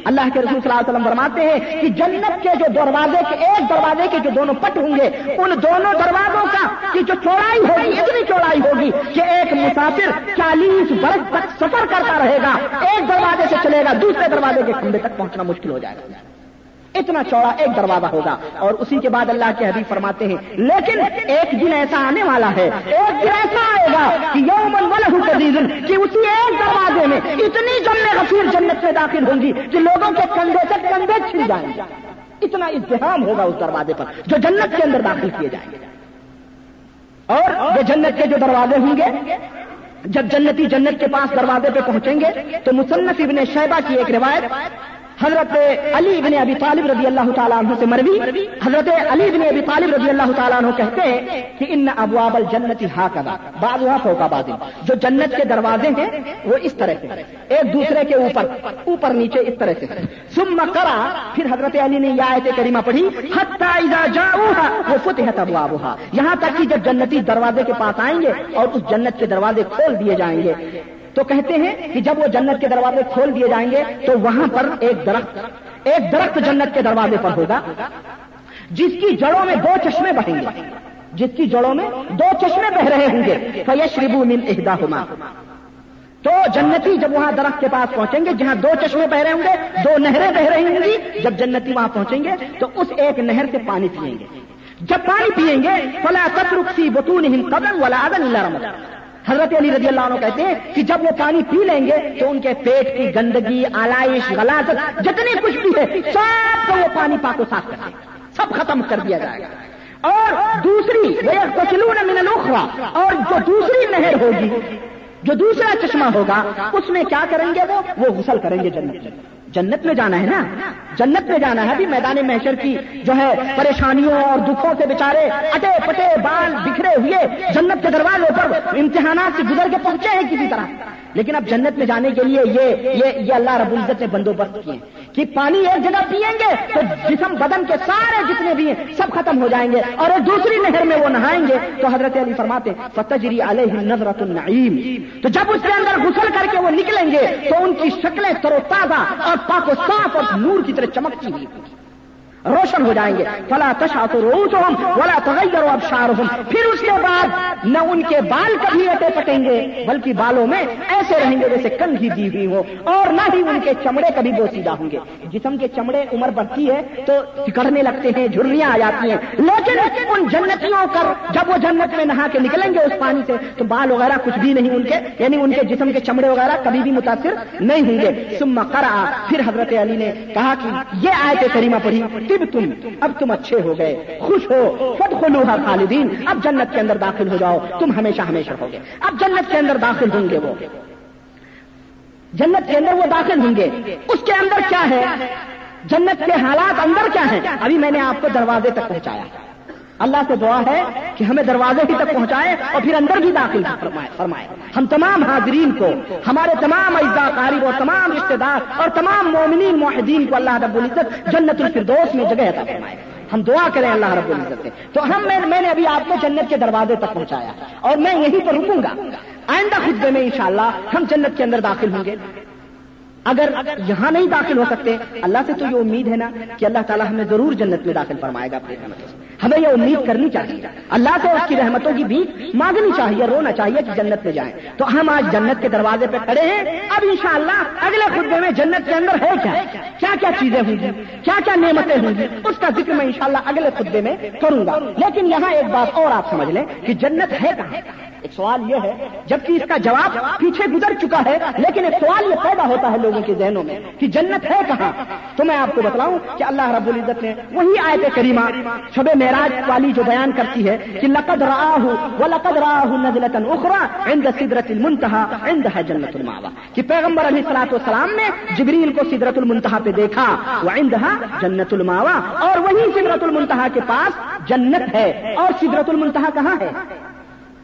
اللہ کے رسول صلی اللہ علیہ وسلم فرماتے ہیں کہ جنت کے جو دروازے کے ایک دروازے کے جو دونوں پٹ ہوں گے، ان دونوں دروازوں کا کی جو چوڑائی ہوگی، اتنی چوڑائی ہوگی کہ ایک مسافر چالیس برس تک سفر کرتا رہے گا، ایک دروازے سے چلے گا، دوسرے دروازے کے کھمبے تک پہنچنا مشکل ہو جائے گا۔ اتنا چوڑا ایک دروازہ ہوگا اور اسی کے بعد اللہ کے حبیب فرماتے ہیں، لیکن ایک دن ایسا آنے والا ہے، ایک دن ایسا آئے گا کہ یوم کہ اسی ایک دروازے میں اتنی جمع غفیر جنت میں داخل ہوں گی کہ لوگوں کے کندھے سے کندھے چھل جائیں گے۔ اتنا اتحام ہوگا اس دروازے پر جو جنت کے اندر داخل کیے جائیں گے۔ اور جو جنت کے جو دروازے ہوں گے جب جنتی جنت کے پاس دروازے پہ پہنچیں گے تو مصنف ابن شیبہ کی ایک روایت حضرت علی ابن ابی طالب رضی اللہ تعالیٰ عنہ سے مروی۔ حضرت علی ابن ابی طالب رضی اللہ تعالیٰ عنہ کہتے ہیں کہ ان ابواب الجنت ہا کدا بعض فوقا بازی جو جنت کے دروازے ہیں، وہ اس طرح سے ایک دوسرے کے اوپر اوپر نیچے اس طرح سے ثم کرا پھر حضرت علی نے یہ آیت کریمہ پڑھی، حتی اذا جاؤوها وفتحت ابوابها یہاں تک کہ جب جنتی دروازے کے پاس آئیں گے اور اس جنت کے دروازے کھول دیے جائیں گے تو کہتے ہیں کہ جب وہ جنت کے دروازے کھول دیے جائیں گے تو وہاں پر ایک درخت ایک درخت جنت کے دروازے پر ہوگا، جس کی جڑوں میں دو چشمے بہیں گے، جس کی جڑوں میں دو چشمے بہ رہے ہوں گے فیش ربو من اہدا تو جنتی جب وہاں درخت کے پاس پہنچیں گے، جہاں دو چشمے بہ رہے ہوں گے، دو نہریں بہ رہی ہوں گی، جب جنتی وہاں پہنچیں گے، تو اس ایک نہر سے پانی پئیں گے۔ جب پانی پیئیں گے، فلا تترک بتون ہند قدم ولا اللہ رمض حضرت علی رضی اللہ عنہ کہتے ہیں کہ جب وہ پانی پی لیں گے تو ان کے پیٹ کی گندگی، آلائش غلاظت جتنی کچھ بھی ہے، سب کو وہ پانی پاک صاف کر دیں سب ختم کر دیا جائے گا۔ اور دوسری من الاخرى اور جو دوسری نہر ہوگی، جو دوسرا چشمہ ہوگا، اس میں کیا کریں گے وہ؟ وہ غسل کریں گے جنت جنت میں جانا ہے نا؟ جنت میں جانا ہے ابھی میدان محشر کی، جو ہے پریشانیوں اور دکھوں سے بےچارے اٹے پٹے بال بکھرے ہوئے جنت کے دروازے پر امتحانات سے گزر کے پہنچے ہیں کسی طرح۔ لیکن اب جنت میں جانے کے لیے یہ یہ یہ اللہ رب العزت نے بندوبست کیے۔ کہ پانی ایک جگہ پیئیں گے تو جسم بدن کے سارے جتنے بھی ہیں، سب ختم ہو جائیں گے اور ایک دوسری نہر میں وہ نہائیں گے۔ تو حضرت علی فرماتے، فتجری علیہ نظرت النعیم. تو جب اس کے اندر غسل کر کے وہ نکلیں گے، تو ان کی شکلیں ترو تازہ اور پاک و صاف اور نور کی طرح چمکتی ہوئی۔ روشن ہو جائیں گے۔ فلا تشا تو روز ہوں بولا تغیر اب شار پھر اس کے بعد نہ ان کے بال کبھی اٹے پٹیں گے، بلکہ بالوں میں ایسے رہیں گے جیسے کنگھی دی ہوئی ہو اور نہ ہی ان کے چمڑے کبھی بوسیدہ ہوں گے۔ جسم کے چمڑے عمر بڑھتی ہے تو سکڑنے لگتے ہیں جھرریاں آ جاتی ہیں۔ لیکن ان جنتیوں کر جب وہ جنت میں نہا کے نکلیں گے اس پانی سے، تو بال وغیرہ کچھ بھی نہیں ان کے یعنی ان کے جسم کے چمڑے وغیرہ کبھی بھی متاثر نہیں ہوں گے۔ سما کرا پھر حضرت علی نے کہا کہ یہ آئے کریمہ پڑھی۔ تب تم، اب تم اچھے ہو گئے، خوش ہو خود خلوہ خالدین، اب جنت کے اندر داخل ہو جاؤ، تم ہمیشہ ہمیشہ ہو گے اب جنت کے اندر داخل ہوں گے وہ۔ جنت کے اندر وہ داخل ہوں گے۔ اس کے اندر کیا ہے؟ جنت کے حالات اندر کیا ہیں؟ ابھی میں نے آپ کو دروازے تک پہنچایا۔ اللہ سے دعا ہے کہ ہمیں دروازے ہی تک پہنچائے اور پھر اندر بھی داخل فرمائے ہم تمام حاضرین کو ہمارے تمام اجزاء قارب اور تمام رشتے دار اور تمام مومنین معاہدین کو اللہ رب العزت جنت الفردوس میں جگہ عطا فرمائے۔ ہم دعا کریں اللہ رب العزت سے۔ تو ہم میں نے ابھی آپ کو جنت کے دروازے تک پہنچایا اور میں یہیں پر رکوں گا۔ آئندہ خطبے میں انشاءاللہ ہم جنت کے اندر داخل ہوں گے۔ اگر یہاں نہیں داخل ہو سکتے، اللہ سے تو یہ امید ہے نا کہ اللہ تعالیٰ ہمیں ضرور جنت میں داخل فرمائے گا اپنے ہمیں یہ امید کرنی چاہیے۔ اللہ سے اس کی رحمتوں کی بھی مانگنی چاہیے، رونا چاہیے کہ جنت میں جائیں۔ تو ہم آج جنت کے دروازے پہ کھڑے ہیں۔ اب انشاءاللہ اگلے خطبے میں جنت کے اندر ہے کیا؟ کیا کیا چیزیں ہوں گی؟ کیا کیا نعمتیں ہوں گی؟ اس کا ذکر میں انشاءاللہ اگلے خطبے میں کروں گا۔ لیکن یہاں ایک بات اور آپ سمجھ لیں کہ جنت ہے کہاں؟ ایک سوال یہ ہے، جبکہ اس کا جواب پیچھے گزر چکا ہے، لیکن ایک سوال یہ پیدا ہوتا ہے لوگوں کے ذہنوں میں کہ جنت ہے کہاں؟ تو میں آپ کو بتلاؤں کہ اللہ رب العزت نے وہی آیت کریمہ شب معراج والی جو بیان کرتی ہے کہ لقد راہ وہ لقد راہ نزلتن اخرا عند سدرت المنتہا عند ہے جنت الماوا کہ پیغمبر علیہ السلاط والسلام نے جبریل کو سدرت المنتہا پہ دیکھا وہ عندها جنت الماوا اور وہی سدرت المنتہا کے پاس جنت ہے۔ اور سدرت المنتہا کہاں ہے؟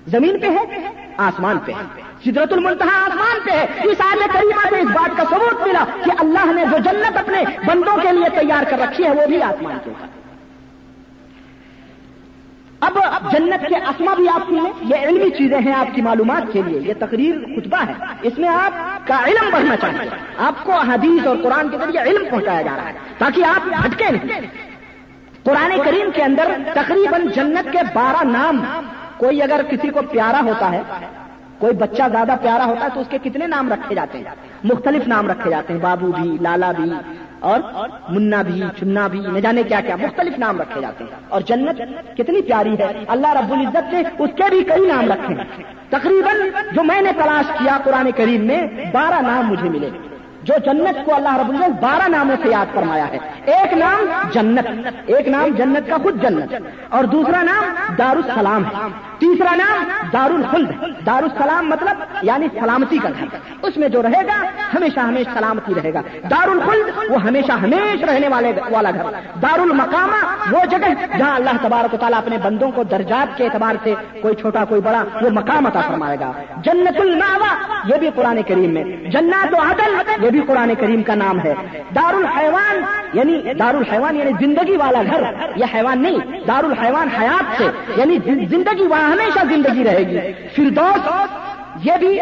زمین پہ ہے، آسمان پہ سدرت المنتہا آسمان پہ ہے۔ اس آج کریمہ سے اس بات کا ثبوت ملا کہ اللہ نے جو جنت اپنے بندوں کے لیے تیار کر رکھی ہے، وہ بھی آسمان کے اوپر۔ اب جنت کے اسما بھی آپ کی یہ علمی چیزیں ہیں آپ کی معلومات کے لیے۔ یہ تقریر خطبہ ہے۔ اس میں آپ کا علم بڑھنا چاہیے۔ آپ کو حدیث اور قرآن کے ذریعے علم پہنچایا جا رہا ہے تاکہ آپ ہٹکے نہیں۔ قرآن کریم کے اندر تقریباً جنت کے بارہ نام کوئی اگر کسی کو پیارا ہوتا ہے، کوئی بچہ زیادہ پیارا ہوتا ہے تو اس کے کتنے نام رکھے جاتے ہیں؟ مختلف نام رکھے جاتے ہیں، بابو بھی، لالا بھی، اور منا بھی چنا بھی، نہ جانے کیا کیا، مختلف نام رکھے جاتے ہیں۔ اور جنت کتنی پیاری ہے۔ اللہ رب العزت نے اس کے بھی کئی نام رکھے ہیں۔ تقریباً جو میں نے تلاش کیا قرآن کریم میں، بارہ نام مجھے ملے۔ جو جنت کو اللہ رب العزت بارہ ناموں سے یاد فرمایا ہے۔ ایک نام جنت، ایک نام جنت کا خود جنت، اور دوسرا نام دار السلام ہے۔ تیسرا نام دار الخلد دار السلام مطلب یعنی سلامتی کا گھر۔ اس میں جو رہے گا، ہمیشہ ہمیشہ سلامتی رہے گا۔ دار الخلد وہ ہمیشہ ہمیشہ رہنے والے، والا گھر۔ دار المقامہ وہ جگہ جہاں اللہ تبارک و تعالیٰ اپنے بندوں کو درجات کے اعتبار سے کوئی چھوٹا، کوئی بڑا، وہ مقام عطا فرمائے گا۔ جنت الماوا یہ بھی قرآن کریم میں۔ جنات و عدل، یہ بھی قرآن کریم کا نام ہے۔ دار الحیوان یعنی دار الحیوان یعنی زندگی والا گھر، یہ حیوان نہیں دار الحیوان حیات سے یعنی زندگی وہاں ہمیشہ زندگی رہے گی۔ پھر یہ بھی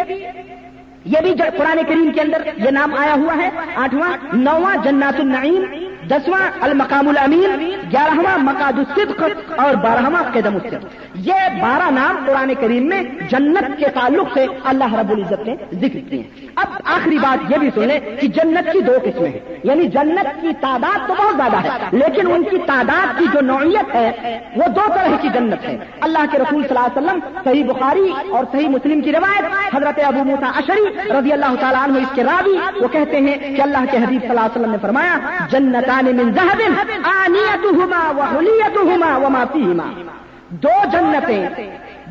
یہ بھی قرآن کریم کے اندر یہ نام آیا ہوا ہے، آٹھواں، نواں جنات النعیم دسواں، المقام الامین، گیارہواں مقاد الصدق اور بارہواں قدم الصدق. یہ بارہ نام قرآن کریم میں جنت کے تعلق سے اللہ رب العزت نے ذکر کیے ہیں. اب آخری بات یہ بھی سنیں کہ جنت کی دو قسمیں ہیں. یعنی جنت کی تعداد تو بہت زیادہ ہے، لیکن ان کی تعداد کی جو نوعیت ہے، وہ دو طرح کی جنت ہے. اللہ کے رسول صلی اللہ علیہ وسلم، صحیح بخاری اور صحیح مسلم کی روایت، حضرت ابو موسا اشری رضی اللہ تعالیٰ عنہ اس کے راوی، وہ کہتے ہیں کہ اللہ کے حبیب صلی اللہ علیہ وسلم نے فرمایا، جنت دو جنتیں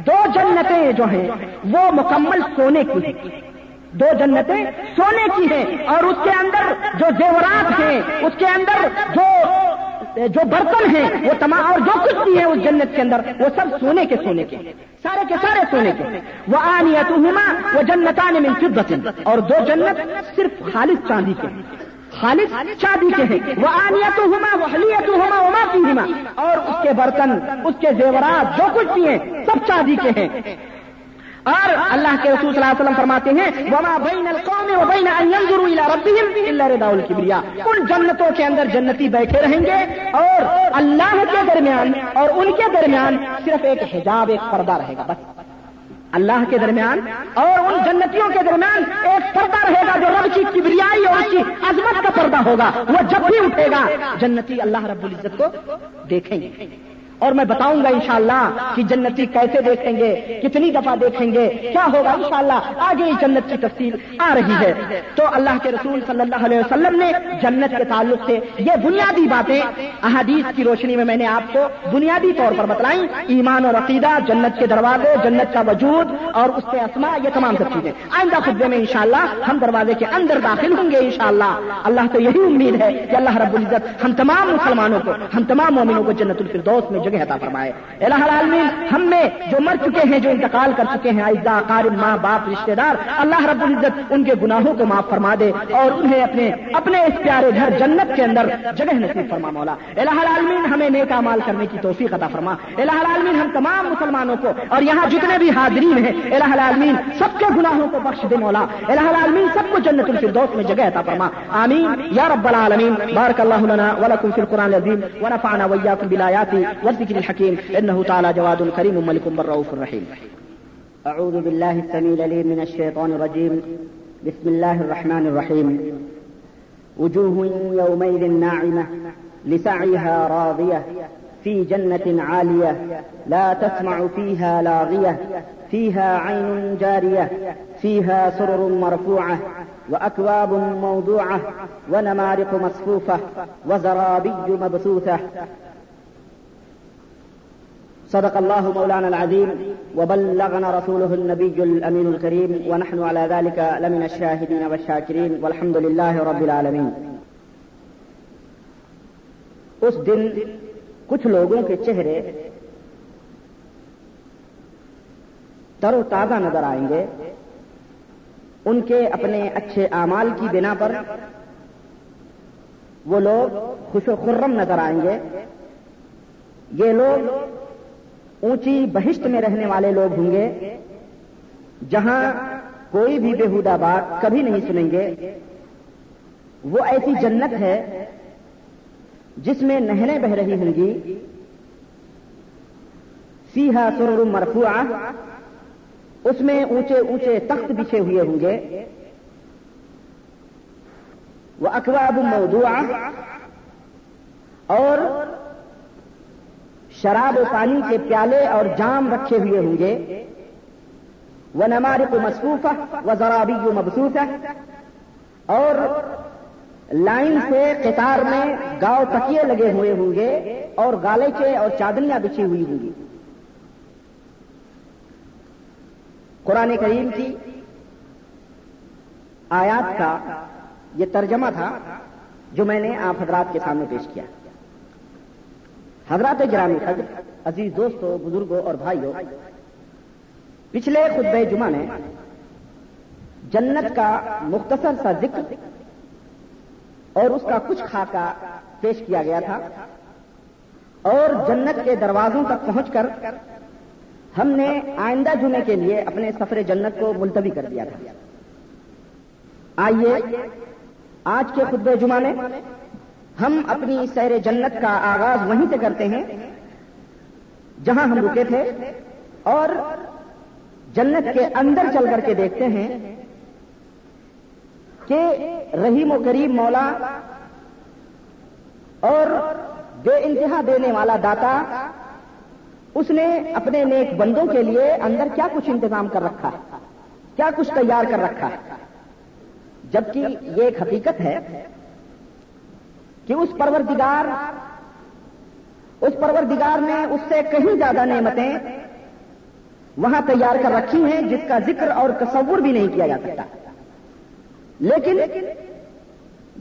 دو جنتیں جو ہیں، وہ مکمل سونے کی ہیں۔ دو جنتیں سونے کی ہیں اور اس کے اندر جو زیورات ہیں، اس کے اندر جو جو برتن ہیں، وہ تمام اور جو کچھ بھی ہے اس جنت کے اندر، وہ سب سونے کے سونے کے سارے کے سارے سونے کے وہ آنیت وہ جنتان میں اور دو جنت صرف خالص چاندی کے خالص چاندی کے ہیں. وہ آنیت ہما وہ حلیت ہما وما کی اور اس کے برتن، اس کے زیورات، جو کچھ بھی ہیں، سب چاندی کے ہیں. اور اللہ کے رسول صلی اللہ علیہ وسلم فرماتے ہیں، وما بین القوم و بین ان ينظروا الى ربهم الا رضا الكبرياء. ان جنتوں کے اندر جنتی بیٹھے رہیں گے اور اللہ کے درمیان اور ان کے درمیان صرف ایک حجاب، ایک پردہ رہے گا، بس. اللہ کے درمیان اور ان جنتیوں کے درمیان ایک پردہ رہے گا جو رب کی کبریائی اور اس کی عظمت کا پردہ ہوگا وہ جب بھی اٹھے گا جنتی اللہ رب العزت کو دیکھیں گے۔ اور میں بتاؤں گا انشاءاللہ کہ جنتی کیسے دیکھیں گے، کتنی دفعہ دیکھیں گے، کیا ہوگا انشاءاللہ؟ آگے ہی جنت کی تفصیل آ رہی ہے۔ تو اللہ کے رسول صلی اللہ علیہ وسلم نے جنت کے تعلق سے یہ بنیادی باتیں احادیث کی روشنی میں میں نے آپ کو بنیادی طور پر بتلائی ایمان اور عقیدہ، جنت کے دروازے، جنت کا وجود اور اس کے اسما یہ تمام سب چیزیں۔ آئندہ خطبے میں انشاءاللہ ہم دروازے کے اندر داخل ہوں گے انشاءاللہ۔ اللہ تو یہی امید ہے کہ اللہ رب العزت ہم تمام مسلمانوں کو، ہم تمام مومنوں کو جنت الفردوس میں جگہ عطا فرمائے۔ الہ العالمین، ہم میں جو مر چکے ہیں، جو انتقال کر چکے ہیں عزا قارب، ماں، باپ رشتے دار، اللہ رب العزت ان کے گناہوں کو معاف فرما دے اور انہیں اپنے اپنے اس پیارے گھر جنت کے اندر جگہ نصیب فرما، مولا۔ الہ العالمین، ہمیں نیک مال کرنے کی توفیق عطا فرما۔ الہ العالمین، ہم تمام مسلمانوں کو اور یہاں جتنے بھی حاضرین ہیں الہ العالمین، سب کے گناہوں کو بخش دے، مولا۔ الہ العالمین، سب کو جنت الفردوس میں جگہ عطا فرما۔ آمین۔ یا رب العالمین، بارک اللہ لنا ولکم فی القرآن العظیم ونفعنا ویاکم بالآیات والذکر الحكيم إنه تعالى جواد كريم ملك بالرؤوف الرحيم أعوذ بالله السميع العليم من الشيطان الرجيم. بسم الله الرحمن الرحيم. وجوه يومئذ ناعمة، لسعيها راضية، في جنة عالية، لا تسمع فيها لاغية، فيها عين جارية، فيها سرر مرفوعة، وأكواب موضوعة، ونمارق مصفوفة، وزرابي مبثوثة صدق الله مولانا العظيم وبلغنا رسوله النبي الأمين الكريم ونحن على ذلك لمن الشاهدين والشاكرين والحمد لله رب العالمين. اس دن کچھ لوگوں کے چہرے تر و تازہ نظر آئیں گے۔ ان کے اپنے اچھے اعمال کی بنا پر وہ لوگ خوش و خرم نظر آئیں گے۔ یہ لوگ اونچی بہشت میں رہنے والے لوگ ہوں گے، جہاں کوئی بھی بےحدہ بات کبھی نہیں سنیں گے۔ وہ ایسی جنت ہے جس میں نہریں بہ رہی ہوں گی۔ سیاہ سرور مرفوع اس میں اونچے اونچے تخت بچھے ہوئے ہوں گے۔ وہ اخباب موضوع اور شراب و پانی کے پیالے اور جام رکھے ہوئے ہوں گے۔ وہ نمارے کو مصروف و ذرابی کو ہے اور لائن سے قطار میں گاؤ تکیے لگے ہوئے ہوں گے اور گالچے اور چادریاں بچھی ہوئی ہوں گی۔ قرآن کریم کی آیات کا یہ ترجمہ تھا جو میں نے آپ حضرات کے سامنے پیش کیا۔ حضرات گرامی قدر عزیز دوستوں بزرگوں اور بھائیوں پچھلے خطبہ جمعہ نے جنت کا مختصر سا ذکر اور اس کا کچھ خاکہ پیش کیا گیا تھا اور جنت کے دروازوں تک پہنچ کر ہم نے آئندہ جمعے کے لیے اپنے سفر جنت کو ملتوی کر دیا تھا۔ آئیے، آج کے خطبہ جمعہ نے ہم اپنی سیر جنت کا آغاز وہیں سے کرتے ہیں، جہاں ہم رکے تھے، اور جنت کے اندر چل کر کے دیکھتے ہیں کہ رحیم و کریم مولا اور بے انتہا دینے والا داتا، اس نے اپنے نیک بندوں کے لیے اندر کیا کچھ انتظام کر رکھا ہے کیا کچھ تیار کر رکھا؟ ہے جبکہ یہ ایک حقیقت ہے کہ اس پروردگار اس پروردگار نے اس سے کہیں زیادہ نعمتیں وہاں تیار کر رکھی ہیں جس کا ذکر اور تصور بھی نہیں کیا جا سکتا۔ لیکن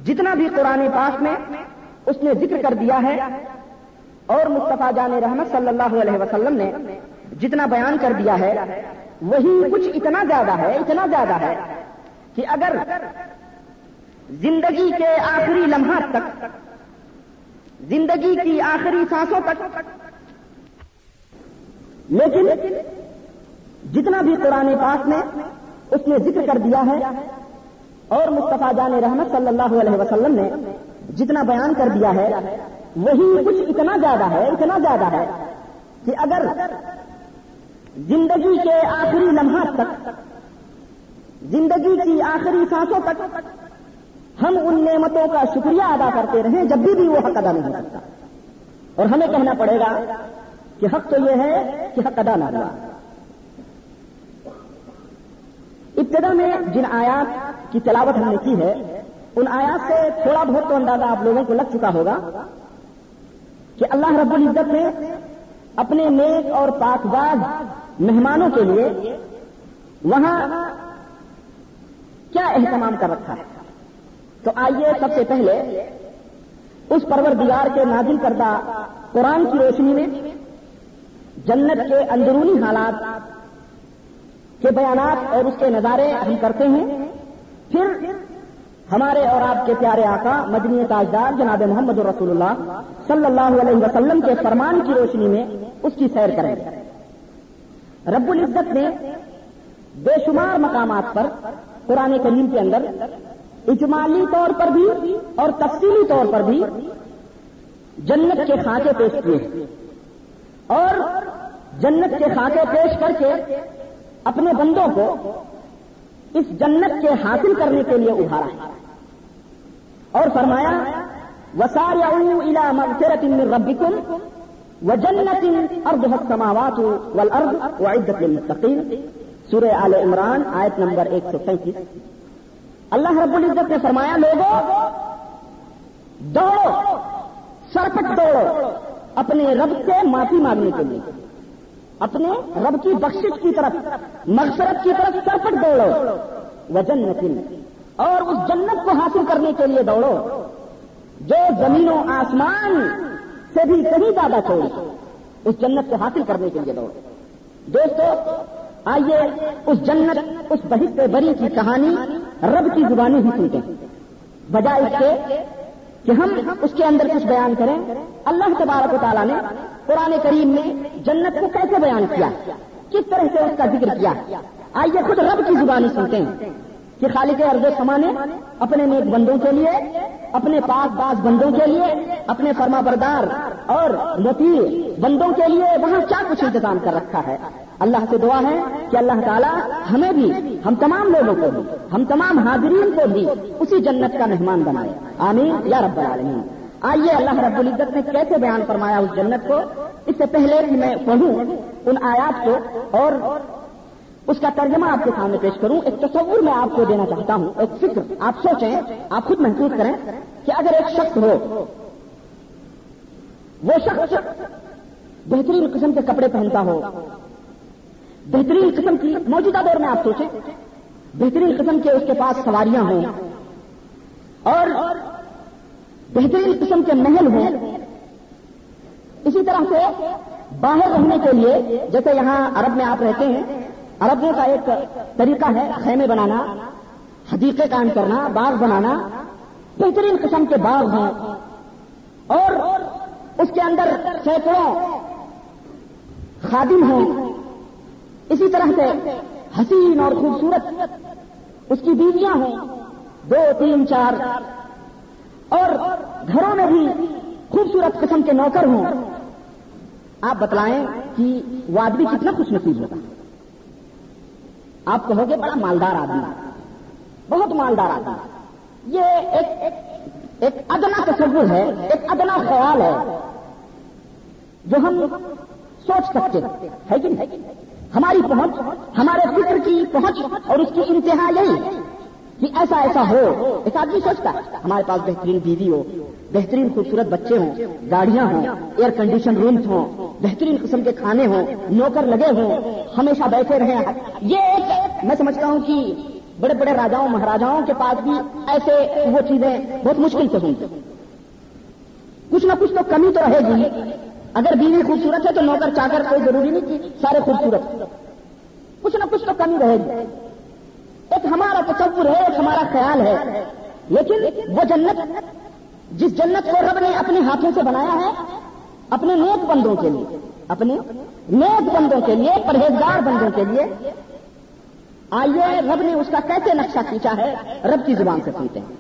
جتنا بھی قرآن پاک میں اس نے ذکر کر دیا ہے اور مصطفیٰ جان رحمت صلی اللہ علیہ وسلم نے جتنا بیان کر دیا ہے، وہی کچھ اتنا زیادہ ہے، اتنا زیادہ ہے کہ اگر زندگی کے آخری لمحات تک، زندگی کی آخری سانسوں تک۔ لیکن جتنا بھی قرآن پاک میں اس نے ذکر کر دیا ہے، اور مصطفیٰ جان رحمت صلی اللہ علیہ وسلم نے جتنا بیان کر دیا ہے، وہی کچھ اتنا زیادہ ہے، اتنا زیادہ ہے کہ اگر زندگی کے آخری لمحات تک، زندگی کی آخری سانسوں تک ہم ان نعمتوں کا شکریہ ادا کرتے رہیں جب بھی بھی وہ حق ادا نہیں ہو سکتا اور ہمیں کہنا پڑے گا کہ حق تو یہ ہے کہ حق ادا نہ ہوا۔ ابتدا میں جن آیات کی تلاوت ہم نے کی ہے، ان آیات سے تھوڑا بہت تو اندازہ آپ لوگوں کو لگ چکا ہوگا کہ اللہ رب العزت نے اپنے نیک اور پاکباز مہمانوں کے لیے وہاں کیا اہتمام کر رکھا ہے۔ تو آئیے سب سے پہلے اس پروردگار کے نازل کردہ قرآن کی روشنی میں جنت کے اندرونی حالات کے بیانات اور اس کے نظارے ہم کرتے ہیں۔ پھر ہمارے اور آپ کے پیارے آقا، مدنی تاجدار جناب محمد رسول اللہ صلی اللہ علیہ وسلم کے فرمان کی روشنی میں اس کی سیر کریں۔ رب العزت نے بے شمار مقامات پر قرآن کریم کے اندر اجمالی طور پر بھی اور تفصیلی طور پر بھی جنت کے خاکے پیش کیے اور جنت کے خاکے پیش کر کے اپنے بندوں کو اس جنت کے حاصل کرنے کے لیے ابھارا ہے۔ اور فرمایا وسار الا مغفرت من ربکم وجنت ارضها السماوات والارض وعدت للمتقین سورہ آل عمران، آیت نمبر 135 اللہ رب العزت نے فرمایا لوگوں دوڑو، سرپٹ دوڑو اپنے رب سے معافی مانگنے کے لیے۔ اپنے رب کی بخشش کی طرف، مغفرت کی طرف سرپٹ دوڑو۔ وجن نتن اور اس جنت کو حاصل کرنے کے لیے دوڑو۔ جو زمین و آسمان سے بھی کہیں زیادہ چھوڑ اس جنت کو حاصل کرنے کے لیے دوڑو۔ دوستو، آئیے اس جنت، اس بہت بری کی کہانی رب کی زبانی ہی سنتے ہیں۔ بجائے اس کے کہ ہم اس کے اندر کچھ بیان کریں۔ اللہ تبارک و تعالیٰ نے قرآن کریم میں جنت کو کیسے بیان کیا؟ کس طرح سے اس کا ذکر کیا؟ آئیے خود رب کی زبانی سنتے ہیں کہ خالق ارض سما نے اپنے نیک بندوں کے لیے، اپنے پاک باز بندوں کے لیے، اپنے فرما بردار اور متی بندوں کے لیے وہاں کیا کچھ انتظام کر رکھا ہے؟ اللہ سے دعا ہے کہ اللہ تعالیٰ ہمیں بھی، ہم تمام لوگوں کو بھی، ہم تمام حاضرین کو بھی اسی جنت کا مہمان بنائے۔ آمین۔ یا رب العالمین۔ آئیے اللہ رب العزت نے کیسے بیان فرمایا اس جنت کو؟ اس سے پہلے کہ میں پڑھوں ان آیات کو اور اس کا ترجمہ آپ کے سامنے پیش کروں۔ ایک تصور میں آپ کو دینا چاہتا ہوں، ایک فکر۔ آپ سوچیں، آپ خود محسوس کریں کہ اگر ایک شخص ہو، وہ شخص بہترین قسم کے کپڑے پہنتا ہو بہترین قسم کی موجودہ دور میں آپ سوچیں۔ بہترین قسم کے اس کے پاس سواریاں ہوں۔ اور بہترین قسم کے محل ہوں۔ اسی طرح سے باہر رہنے کے لیے، جیسے یہاں عرب میں آپ رہتے ہیں، عربوں کا ایک طریقہ ہے خیمے بنانا، حدیقے قائم کرنا، باغ بنانا۔ بہترین قسم کے باغ ہیں۔ اور اس کے اندر سینکڑوں خادم ہیں۔ اسی طرح سے حسین اور خوبصورت اس کی بیویاں ہیں، دو، تین، چار۔ اور گھروں میں بھی خوبصورت قسم کے نوکر ہوں۔ آپ بتلائیں کہ وہ آدمی کتنا خوش نصیب ہوگا آپ کہو گے بڑا مالدار آدمی۔ بہت مالدار آدمی۔ یہ ایک ایک ادنا تصور ہے، ایک ادنا خیال ہے، جو ہم سوچ سکتے ہے کہ نہیں؟ ہماری پہنچ، ہمارے فکر کی پہنچ اور اس کی انتہا یہی۔ کہ ایسا ایسا ہو۔ ایک آدمی سوچتا ہے، ہمارے پاس بہترین بیوی ہو، بہترین خوبصورت بچے ہوں، گاڑیاں ہوں ایئر کنڈیشن رومس ہوں، بہترین قسم کے کھانے ہوں، نوکر لگے ہوں، ہمیشہ بیٹھے رہے یہ ایک، میں سمجھتا ہوں کہ بڑے بڑے راجاؤں، مہاراجاؤں کے پاس بھی ایسے وہ چیزیں بہت مشکل سے ہوں۔ کچھ نہ کچھ تو کمی تو رہے گی۔ اگر بیوی خوبصورت ہے تو نوکر، چاکر کوئی ضروری نہیں کہ سارے خوبصورت۔ کچھ نہ کچھ تو کمی رہے گی۔ ایک ہمارا تصور ہے، ایک ہمارا خیال ہے۔ لیکن وہ جنت، جس جنت کو رب نے اپنے ہاتھوں سے بنایا ہے، اپنے نیک بندوں کے لیے، اپنے نیک بندوں کے لیے، پرہیزگار بندوں کے لیے، آئیے، رب نے اس کا کیسے نقشہ کھینچا ہے، رب کی زبان سے سنتے ہیں۔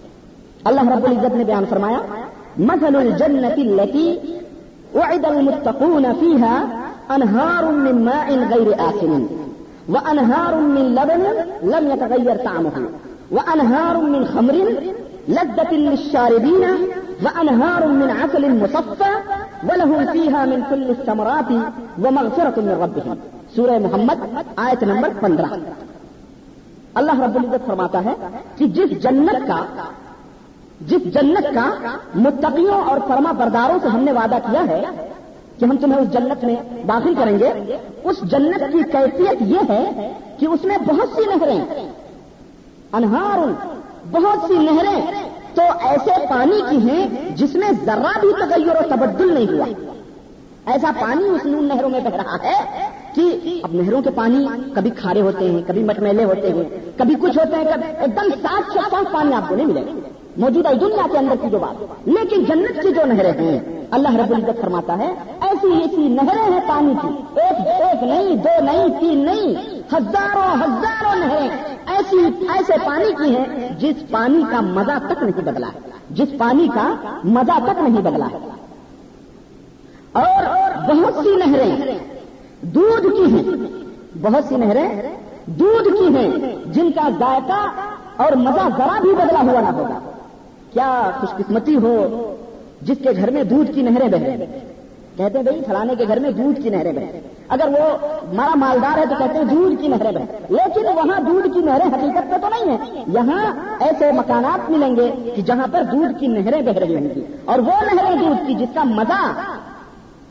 اللہ رب العزت نے بیان فرمایا، مثل الجنت التي وعد المتقون فيها انهار من ماء غير آسن وانهار من لبن لم يتغير طعمه وانهار من خمر لذة للشاربين وانهار من عسل مصفى، ولهم فيها من كل الثمرات ومغفرة من ربهم. سورہ محمد آیت نمبر پندرہ. اللہ رب العزت فرماتا ہے کہ جس جنت کا جس جنت کا متقیوں اور فرما برداروں سے ہم نے وعدہ کیا ہے کہ ہم تمہیں اس جنت میں داخل کریں گے، اس جنت کی کیفیت یہ ہے کہ اس میں بہت سی نہریں انہار بہت سی نہریں، تو ایسے پانی کی ہیں جس میں ذرا بھی تغیر و تبدل نہیں ہوا۔ ایسا پانی اس نون نہروں میں بہ رہا ہے کہ اب نہروں کے پانی کبھی کھارے ہوتے ہیں، کبھی مٹمیلے ہوتے ہیں، کبھی کچھ ہوتے ہیں کبھی ایک دم صاف شفاف پانی آپ کو نہیں ملے۔ گا موجودہ دنیا کے اندر کی جو بات۔ لیکن جنت کی جو نہریں ہیں، اللہ رب العزت فرماتا ہے، ایسی ایسی نہریں ہیں پانی کی۔ ایک ایک نہیں، دو نہیں، تین نہیں، ہزاروں ہزاروں نہریں۔ ایسی ایسے پانی کی ہیں جس پانی کا مزہ تک نہیں بدلا ہے۔ جس پانی کا مزہ تک نہیں بدلا ہے۔ اور بہت سی نہریں دودھ کی ہیں۔ بہت سی نہریں دودھ کی ہیں، جن کا ذائقہ اور مزہ ذرا بھی بدلا ہوا نہ ہوگا۔ کیا خوش قسمتی ہو جس کے گھر میں دودھ کی نہریں بہیں؟ کہتے ہیں بھائی، فلانے کے گھر میں دودھ کی نہریں بہیں۔ اگر وہ مارا مالدار ہے تو کہتے ہیں دودھ کی نہریں بہیں۔ لیکن وہاں دودھ کی نہریں حقیقت پہ تو نہیں ہے یہاں ایسے مکانات ملیں گے کہ جہاں پر دودھ کی نہریں بہ رہی ہوں گی۔ اور وہ نہریں دودھ کی جس کا مزہ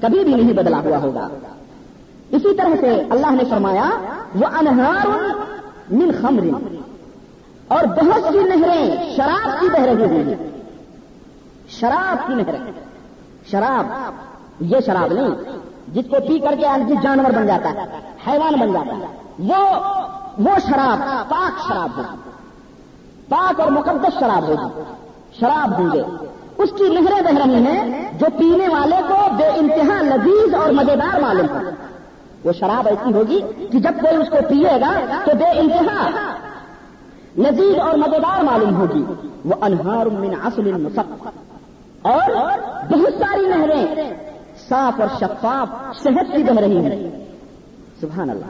کبھی بھی نہیں بدلا ہوا ہوگا۔ اسی طرح سے اللہ نے فرمایا وہ انہار من خمر۔ اور بہت سی نہریں شراب کی بہ رہی ہوئی شراب کی نہریں۔ شراب، یہ شراب نہیں، جس کو پی کر کے آدمی جانور بن جاتا ہے، حیوان بن جاتا ہے۔ وہ وہ شراب، پاک شراب ہوگی۔ پاک اور مقدس شراب ہوگی۔ شراب ہوں گے۔ اس کی نہریں بہ رہی ہیں جو پینے والے کو بے انتہا لذیذ اور مزیدار معلوم ہو۔ وہ شراب ایسی ہوگی کہ جب کوئی اس کو پیے گا تو بے انتہا لذیذ اور مزیدار معلوم ہوگی۔ وہ انہار من اصل مصف اور بہت ساری نہریں صاف اور شفاف شہد کی بہ رہی ہیں۔ سبحان اللہ۔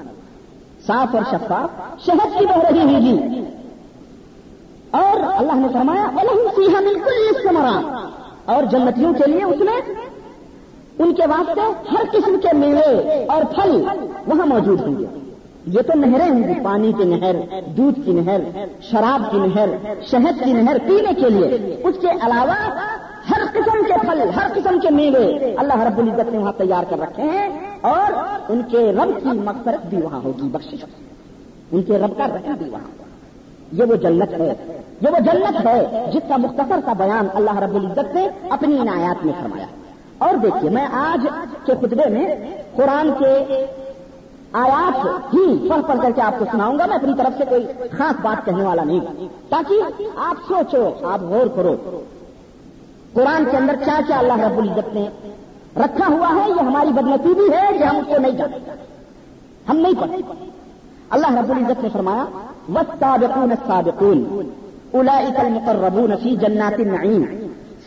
صاف اور شفاف شہد کی بہ رہی ہوگی جی۔ اور اللہ نے فرمایا سیاح بالکل استمرا اور جنتیوں کے لیے اس میں ان کے واسطے ہر قسم کے میوے اور پھل وہاں موجود ہوں گے۔ یہ تو نہریں ہوں گی پانی کی نہر، دودھ کی نہر، شراب کی نہر، شہد کی نہر پینے کے لیے۔ اس کے علاوہ ہر قسم کے پھل، ہر قسم کے میوے اللہ رب العزت نے وہاں تیار کر رکھے ہیں اور ان کے رب کی مغفرت بھی وہاں ہوگی بخش ان کے رب کا رکھا بھی وہاں یہ وہ جنت ہے، یہ وہ جنت ہے جس کا مختصر کا بیان اللہ رب العزت نے اپنی ان آیات میں فرمایا۔ اور دیکھیے، میں آج کے خطبے میں قرآن کے آیات ہی پڑھ پڑھ کر کے آپ کو سناؤں گا، میں اپنی طرف سے کوئی خاص بات کہنے والا نہیں۔ تاکہ آپ سوچو، آپ غور کرو۔ قرآن کے اندر کیا کیا اللہ رب العزت نے رکھا ہوا ہے، یہ ہماری بدنصیبی ہے کہ ہم اس کو نہیں جانتے۔ ہم نہیں پڑھتے۔ اللہ رب العزت نے فرمایا، والسابقون السابقون اولئك المقربون في جنات النعيم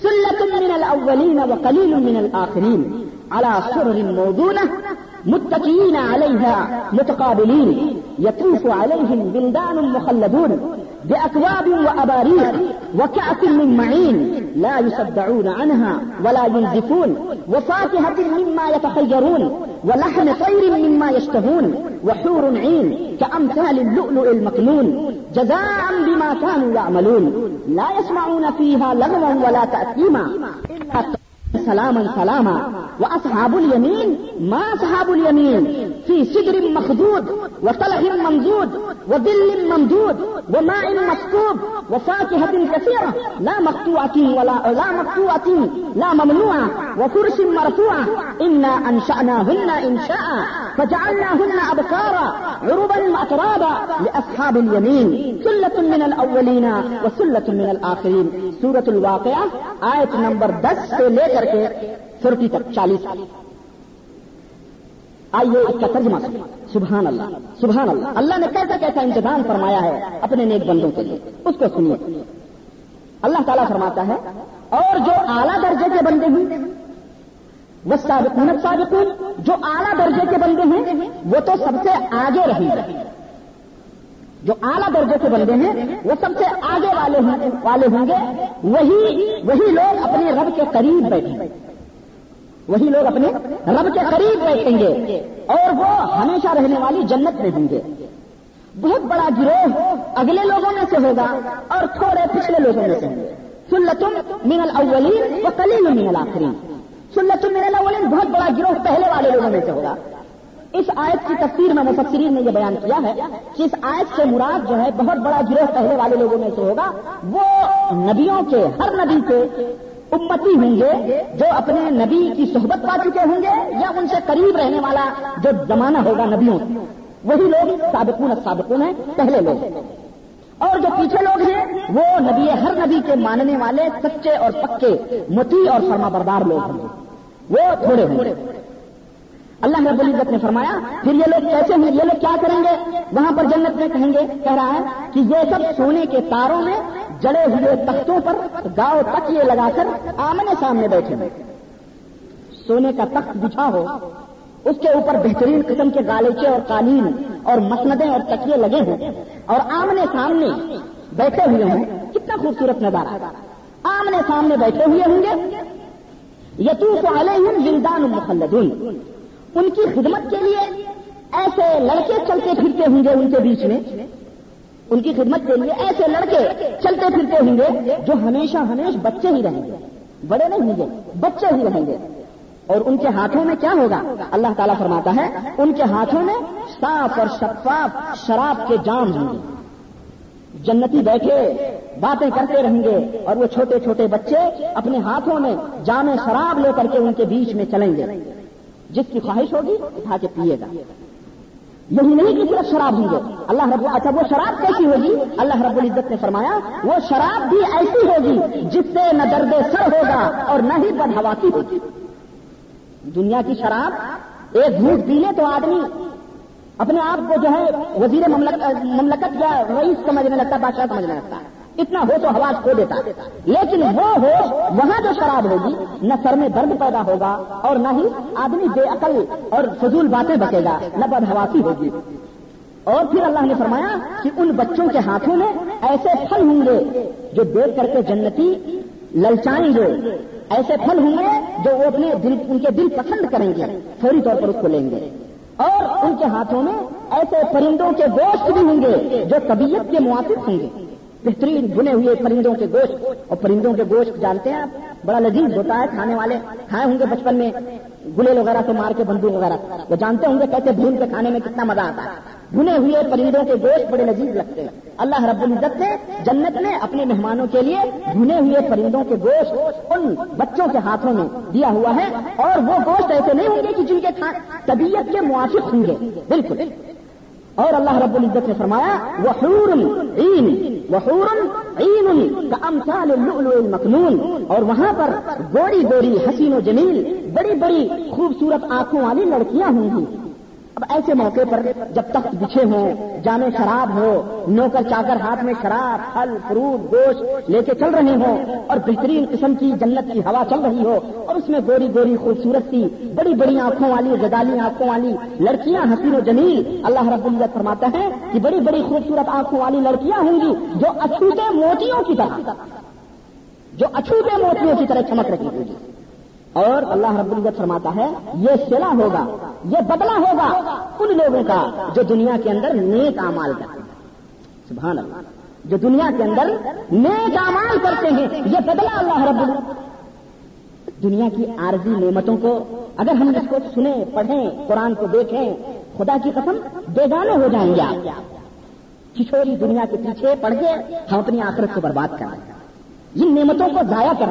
سلة من الأولين وقليل من الآخرين، على سرر موضونة متكئين عليها متقابلين يطوف عليهم بلدان مخلدون بأكواب وأباريق وكأس من معين لا يصدعون عنها ولا ينزفون وفاكهة مما يتخيرون ولحم طير مما يشتهون وحور عين كأمثال اللؤلؤ المكنون جزاء بما كانوا يعملون لا يسمعون فيها لغوا ولا تأثيما إلا سلاما سلاما. واصحاب اليمين، ما اصحاب اليمين؟ في سدر مخدود وطلح ممدود وظل ممدود وہ نا ان مکتوب لا مختو عتیم ولا لا مختو عتیم لا ممنوع و فرش مرفوع ان انشانا ہن انشاء فجعلنا عربا اترابا لاصحاب اليمين. سلة من الاولین و سلة من الاخرین سورة الواقعہ آیت نمبر دس سے لے کر کے فورٹی تک چالیس۔ آئیے اس کا ترجمہ سبحان اللہ سبحان اللہ۔ اللہ نے کیسا کیسا انتظام فرمایا ہے اپنے نیک بندوں کے لیے؟ اس کو سنیے۔ اللہ تعالیٰ فرماتا ہے، اور جو اعلیٰ درجے کے بندے ہیں وہ سابقون سابقون جو اعلیٰ درجے کے بندے ہیں، وہ تو سب سے آگے رہیں گے۔ جو اعلیٰ درجے کے بندے ہیں، وہ سب سے آگے والے والے ہوں گے۔ وہی وہی لوگ اپنے رب کے قریب بیٹھیں گے۔ وہی لوگ اپنے رب کے قریب بیٹھیں گے اور وہ ہمیشہ رہنے والی جنت میں ہوں گے۔ بہت بڑا گروہ اگلے لوگوں میں سے ہوگا اور تھوڑے پچھلے لوگوں میں سے ہوں گے۔ سلتم من الاولین و کلیل من الاخرین۔ سلتم من الاولین بہت بڑا گروہ پہلے والے لوگوں میں سے ہوگا۔ اس آیت کی تفسیر میں مفسرین نے یہ بیان کیا ہے کہ اس آیت سے مراد جو ہے بہت بڑا گروہ پہلے والے لوگوں میں سے ہوگا۔ وہ نبیوں کے، ہر نبی کے امتی ہوں گے جو اپنے نبی کی صحبت پا چکے ہوں گے یا ان سے قریب رہنے والا جو زمانہ ہوگا نبیوں۔ وہی لوگ سابقون سابقون ہیں، پہلے لوگ۔ اور جو پیچھے لوگ ہیں، وہ نبی، ہر نبی کے ماننے والے، سچے اور پکے، متی اور فرما بردار لوگ ہوں گے وہ تھوڑے ہوں گے۔ اللہ رب العزت نے فرمایا، پھر یہ لوگ کیسے ہیں؟ یہ لوگ کیا کریں گے؟ وہاں پر جنت میں کہیں گے، کہہ رہا ہے کہ یہ سب سونے کے تاروں میں جڑے ہوئے تختوں پر گاؤں تک یہ لگا کر آمنے سامنے بیٹھے سونے کا تخت بچھا ہو، اس کے اوپر بہترین قسم کے گالیچے اور قالین اور مسندیں اور تکیے لگے ہوں اور آمنے سامنے بیٹھے ہوئے ہوں۔ کتنا خوبصورت نظارہ۔ آمنے سامنے بیٹھے ہوئے ہوں گے۔ یتوف علیہم ولدان مخلدون۔ ان کی خدمت کے لیے ایسے لڑکے چلتے پھرتے ہوں گے ان کے بیچ میں؟ ان کی خدمت کے لیے ایسے لڑکے چلتے پھرتے ہوں گے جو ہمیشہ ہمیشہ بچے ہی رہیں گے۔ بڑے نہیں ہوں گے، بچے ہی رہیں گے۔ اور ان کے ہاتھوں میں کیا ہوگا؟ اللہ تعالیٰ فرماتا ہے، ان کے ہاتھوں میں صاف اور شفاف شراب کے جام ہوں گے۔ جنتی بیٹھے، باتیں کرتے رہیں گے اور وہ چھوٹے چھوٹے بچے اپنے ہاتھوں میں جامع شراب لے کر کے ان کے بیچ میں چلیں گے۔ جس کی خواہش ہوگی اٹھا کے پیے گا۔ یہی نہیں کہ صرف شراب ہوں گے۔ اللہ رب اچھا وہ شراب کیسی ہوگی؟ اللہ رب العزت نے فرمایا، وہ شراب بھی ایسی ہوگی جس سے نہ درد سر ہوگا اور نہ ہی بدہواسی ہوگی۔ دنیا کی شراب ایک جھوٹ پی لے تو آدمی اپنے آپ کو جو ہے وزیر مملکت یا رئیس سمجھنے لگتا بادشاہ سمجھنے لگتا ہے۔ اتنا ہو تو حواس کھو دیتا۔ لیکن وہ ہو، وہاں جو شراب ہوگی، نہ سر میں درد پیدا ہوگا اور نہ ہی آدمی بے عقل اور فضول باتیں بچے گا، نہ بدہواسی ہوگی۔ اور پھر اللہ نے فرمایا کہ ان بچوں کے ہاتھوں میں ایسے پھل ہوں گے جو دیکھ کر کے جنتی للچائیں گے۔ ایسے پھل ہوں گے جو وہ اپنے دل، ان کے دل پسند کریں گے، فوری طور پر اس کو لیں گے۔ اور ان کے ہاتھوں میں ایسے پرندوں کے گوشت بھی ہوں گے جو طبیعت کے موافق ہوں گے۔ بہترین بنے ہوئے پرندوں کے گوشت۔ اور پرندوں کے گوشت جانتے ہیں آپ؟ بڑا لذیذ ہوتا ہے کھانے والے۔ کھائے ہوں گے بچپن میں گلے وغیرہ سے مار کے بندوق وغیرہ۔ وہ جانتے ہوں گے کیسے بھون کے کھانے میں کتنا مزہ آتا ہے۔ بھنے ہوئے پرندوں کے گوشت بڑے لذیذ لگتے ہیں۔ اللہ رب العزت نے جنت نے اپنے مہمانوں کے لیے بھنے ہوئے پرندوں کے گوشت ان بچوں کے ہاتھوں میں دیا ہوا ہے۔ اور وہ گوشت ایسے نہیں ہوں گے کہ جن کے طبیعت کے موافق ہوں گے۔ بالکل۔ اور اللہ رب العزت نے فرمایا وہ عین وحور عین کا امثال اللؤلؤ المکنون. اور وہاں پر گوری گوری حسین و جمیل بڑی بڑی خوبصورت آنکھوں والی لڑکیاں ہوں گی۔ اب ایسے موقع پر جب تخت بچھے ہوں، جامع شراب ہو، نوکر چاکر ہاتھ میں شراب، پھل، فروٹ، گوشت لے کے چل رہے ہوں اور بہترین قسم کی جنت کی ہوا چل رہی ہو، اور اس میں گوری گوری خوبصورت سی، بڑی بڑی آنکھوں والی گدالی آنکھوں والی لڑکیاں حسین و جمیل، اللہ رب العزت فرماتا ہے کہ بڑی بڑی خوبصورت آنکھوں والی لڑکیاں ہوں گی جو اچھوتے موتیوں کی طرح، جو اچھوتے موتیوں کی طرح چمک رہی ہوگی۔ اور اللہ رب العزت فرماتا ہے، یہ سلا ہوگا، یہ بدلا ہوگا ان لوگوں کا جو دنیا کے اندر نیک امال کرتے ہیں۔ سبحان اللہ۔ جو دنیا کے اندر نیک امال کرتے ہیں، یہ بدلا اللہ رب العزت۔ دنیا کی عارضی نعمتوں کو اگر ہم اس کو سنیں، پڑھیں، قرآن کو دیکھیں، خدا کی قسم بیگانے ہو جائیں گے آپ۔ دنیا کے پیچھے پڑ کے ہم اپنی آخرت کو برباد کر رہے ان نعمتوں کو ضائع کر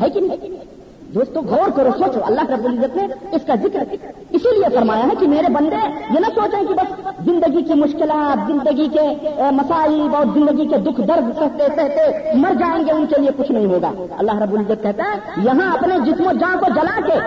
ہے کہ نہیں؟ دوستو غور کرو، سوچو، اللہ رب العزت نے اس کا ذکر اسی لیے فرمایا ہے کہ میرے بندے یہ نہ سوچیں کہ بس زندگی کی مشکلات، زندگی کے مسائل اور زندگی کے دکھ درد سہتے سہتے مر جائیں گے، ان کے لیے کچھ نہیں ہوگا۔ اللہ رب العزت کہتا ہے، یہاں اپنے جسم و جان کو جلا کے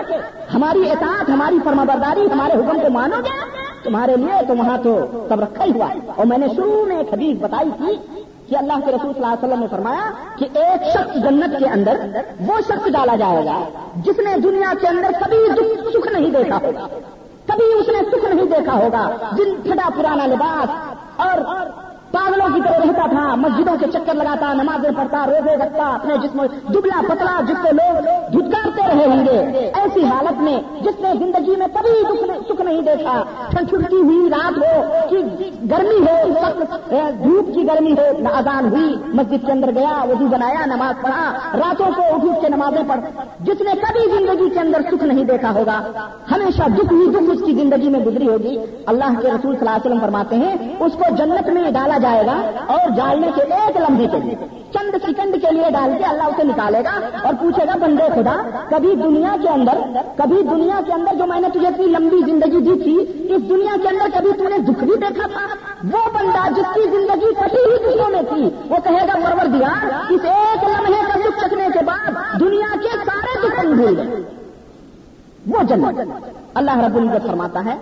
ہماری اطاعت، ہماری فرما برداری ہمارے حکم کو مانو گے، تمہارے لیے تو وہاں تو سب رکھا ہی ہوا اور میں نے شروع میں ایک حدیث بتائی تھی کہ اللہ کے رسول صلی اللہ علیہ وسلم نے فرمایا کہ ایک شخص جنت کے اندر وہ شخص ڈالا جائے گا جس نے دنیا کے اندر کبھی سکھ نہیں دیکھا ہوگا، کبھی اس نے سکھ نہیں دیکھا ہوگا، جن پھٹا پرانا لباس اور پاگلوں کی طرح رہتا تھا، مسجدوں کے چکر لگاتا، نمازیں پڑھتا، روزے رکھتا، اپنے جسم دبلا پتلا جس سے لوگ دھتکارتے رہے ہوں گے۔ ایسی حالت میں جس نے زندگی میں کبھی سکھ نہیں دیکھا چھٹکی ہوئی رات ہو کہ گرمی ہو دھوپ کی گرمی ہو اذان ہوئی، مسجد کے اندر گیا، وضو بنایا، نماز پڑھا، راتوں کو اٹھ کے نمازیں پڑھ۔ جس نے کبھی زندگی کے اندر سکھ نہیں دیکھا ہوگا، ہمیشہ دکھ ہی دکھ اس کی زندگی میں گزری ہوگی۔ اللہ کے رسول صلی اللہ علیہ وسلم فرماتے ہیں، اس کو جنت میں ڈالا جائے گا اور ڈالنے کے ایک لمحے کے لیے، چند سیکنڈ کے لیے ڈال کے اللہ اسے نکالے گا اور پوچھے گا، بندے خدا، کبھی دنیا کے اندر، کبھی دنیا کے اندر جو میں نے تجھے اتنی لمبی زندگی دی تھی، اس دنیا کے اندر کبھی تم نے دکھ بھی دیکھا تھا؟ وہ بندہ جس کی زندگی کبھی ہی دکھوں میں تھی، وہ کہے گا پرور دیا اس ایک لمحے کا دکھ چکنے کے بعد دنیا کے سارے دکھ بھول گئے۔ وہ جنت۔ اللہ رب العزت فرماتا ہے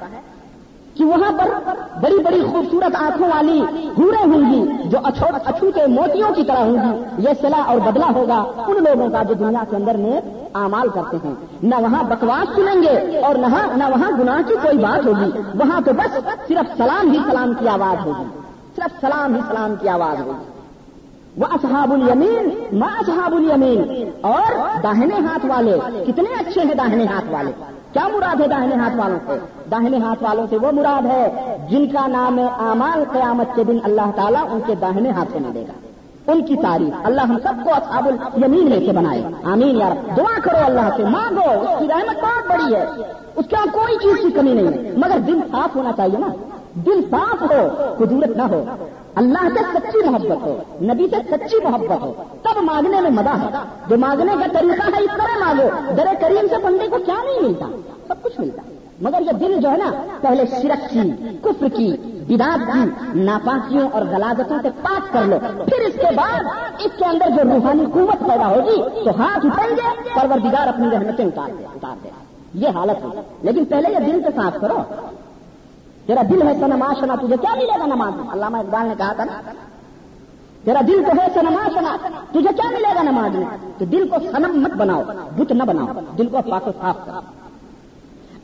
کہ وہاں پر بڑی بڑی خوبصورت آنکھوں والی گورے ہوں گی جو اچھو کے موتیوں کی طرح ہوں گی۔ یہ سلا اور بدلا ہوگا ان لوگوں کا جو دنیا کے اندر میں اعمال کرتے ہیں۔ نہ وہاں بکواس سنیں گے اور نہ ہاں- نہ وہاں گناہ کی کوئی بات ہوگی۔ وہاں تو بس صرف سلام ہی سلام کی آواز ہوگی۔ صرف سلام ہی سلام کی آواز ہوگی۔ وہ اصحاب الیمین ماں اصحاب الیمین۔ اور داہنے ہاتھ والے، کتنے اچھے ہیں داہنے ہاتھ والے۔ کیا مراد ہے داہنے ہاتھ والوں سے؟ داہنے ہاتھ والوں سے وہ مراد ہے جن کا نام ہے امال قیامت کے دن اللہ تعالیٰ ان کے داہنے ہاتھ سے نہ دے گا۔ ان کی تعریف۔ اللہ ہم سب کو اصحاب الیمین میں سے بنائے۔ آمین یار دعا کرو اللہ سے۔ مانگو۔ اس کی رحمت بہت بڑی ہے۔ اس کے کوئی چیز کی کمی نہیں ہے۔ مگر دل صاف ہونا چاہیے نا۔ دل صاف ہو، قدورت نہ ہو۔ اللہ سے سچی محبت ہو، نبی سے سچی محبت ہو۔ تب مانگنے میں مزہ ہے۔ جو مانگنے کا طریقہ ہے، اس طرح مانگو۔ در کریم سے بندے کو کیا نہیں ملتا؟ سب کچھ ملتا۔ مگر یہ دل جو ہے نا، پہلے شرک کی، کفر کی بداد کی، ناپاکیوں اور غلاظتوں سے پاک کر لو۔ پھر اس کے بعد، اس کے اندر جو روحانی قوت پیدا ہوگی، تو ہاتھ اٹھیں گے، پروردگار اپنی رحمتیں اتار دے اتار دے۔ یہ حالت ہے۔ لیکن پہلے یہ دل سے صاف کرو۔ تیرا دل ہے سنما شنا تجھے کیا ملے گا نماز؟ میں علامہ اقبال نے کہا تھا نا، تیرا دل تو ہے سنما شنا تجھے کیا ملے گا نماز میں؟ تو دل کو سنم مت بناؤ، بت نہ بناؤ، دل کو پاک و صاف کرو۔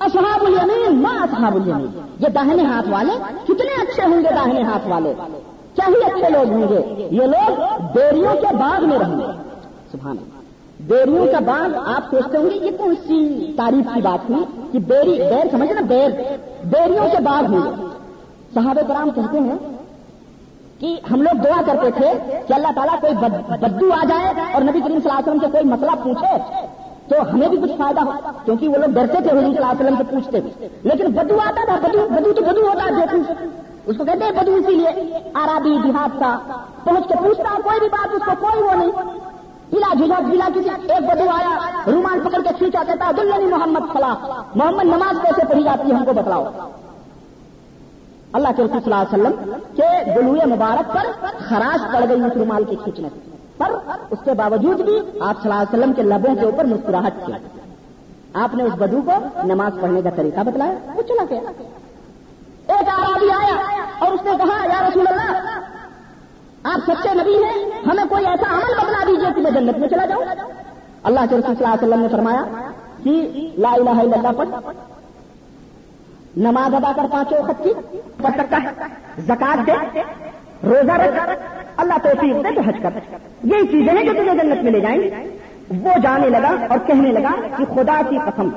اصحاب الیمین، ما اصحاب الیمین؟ یہ داہنے ہاتھ والے کتنے اچھے ہوں گے داہنے ہاتھ والے؟ کیا ہی اچھے لوگ ہوں گے؟ یہ لوگ بیریوں کے باغ میں رہیں گے۔ سبحان اللہ۔ بیریوں کا باغ آپ سوچتے ہوں گے، یہ کون سی تعریف کی بات ہوئی کہ بیری، بیر سمجھے نا، بیر۔ بیریوں کے باغ ہوئے صحابہ کرام کہتے ہیں کہ ہم لوگ دعا کرتے تھے کہ اللہ تعالیٰ کوئی بدو آ جائے اور نبی کریم صلی اللہ علیہ وسلم سے کوئی مسئلہ پوچھے تو ہمیں بھی کچھ فائدہ ہو، کیونکہ وہ لوگ ڈرتے تھے حضور صلی اللہ علیہ وسلم سے پوچھتے۔ تھے لیکن بدو آتا تھا بدو بدو تو بدو ہوتا ہے اس کو کہتے ہیں بدو اسی لیے۔ آرابی دیہات کا، پہنچ کے پوچھتا، کوئی بھی بات اس کو، کوئی وہ نہیں۔ پلا جھجا پلا کسی ایک بدو آیا رومان پکڑ کے کھینچا کہتا دلنی یعنی محمد فلاح محمد نماز کیسے پڑھی جاتی ہے، ہم کو بتلاؤ۔ اللہ کے رسول صلی اللہ علیہ وسلم کے گلوئے مبارک پر خراش پڑ گئی اس رومال کے کھینچنے پر اس کے باوجود بھی آپ صلی اللہ علیہ وسلم کے لبوں کے اوپر مسکراہٹ کیا آپ نے اس بدو کو نماز پڑھنے کا طریقہ بتلایا۔ وہ چلا گیا ایک آرابی آیا اور اس نے کہا، یا رسول اللہ آپ سچے نبی ہیں، ہمیں کوئی ایسا عمل بتلا دیجیے کہ میں جنت میں چلا جاؤں؟ اللہ کے رسول صلی اللہ علیہ وسلم نے فرمایا کہ لا الہ الا اللہ پڑھ۔ نماز ادا کر پانچوں وقت کی، پڑھ سکتا ہے زکات دے، روزہ رکھ۔ اللہ توفیق دے تو حج کر۔ یہی چیزیں ہیں جو تجھے جنت میں لے جائیں۔ وہ جانے لگا اور کہنے لگا کہ خدا کی قسم۔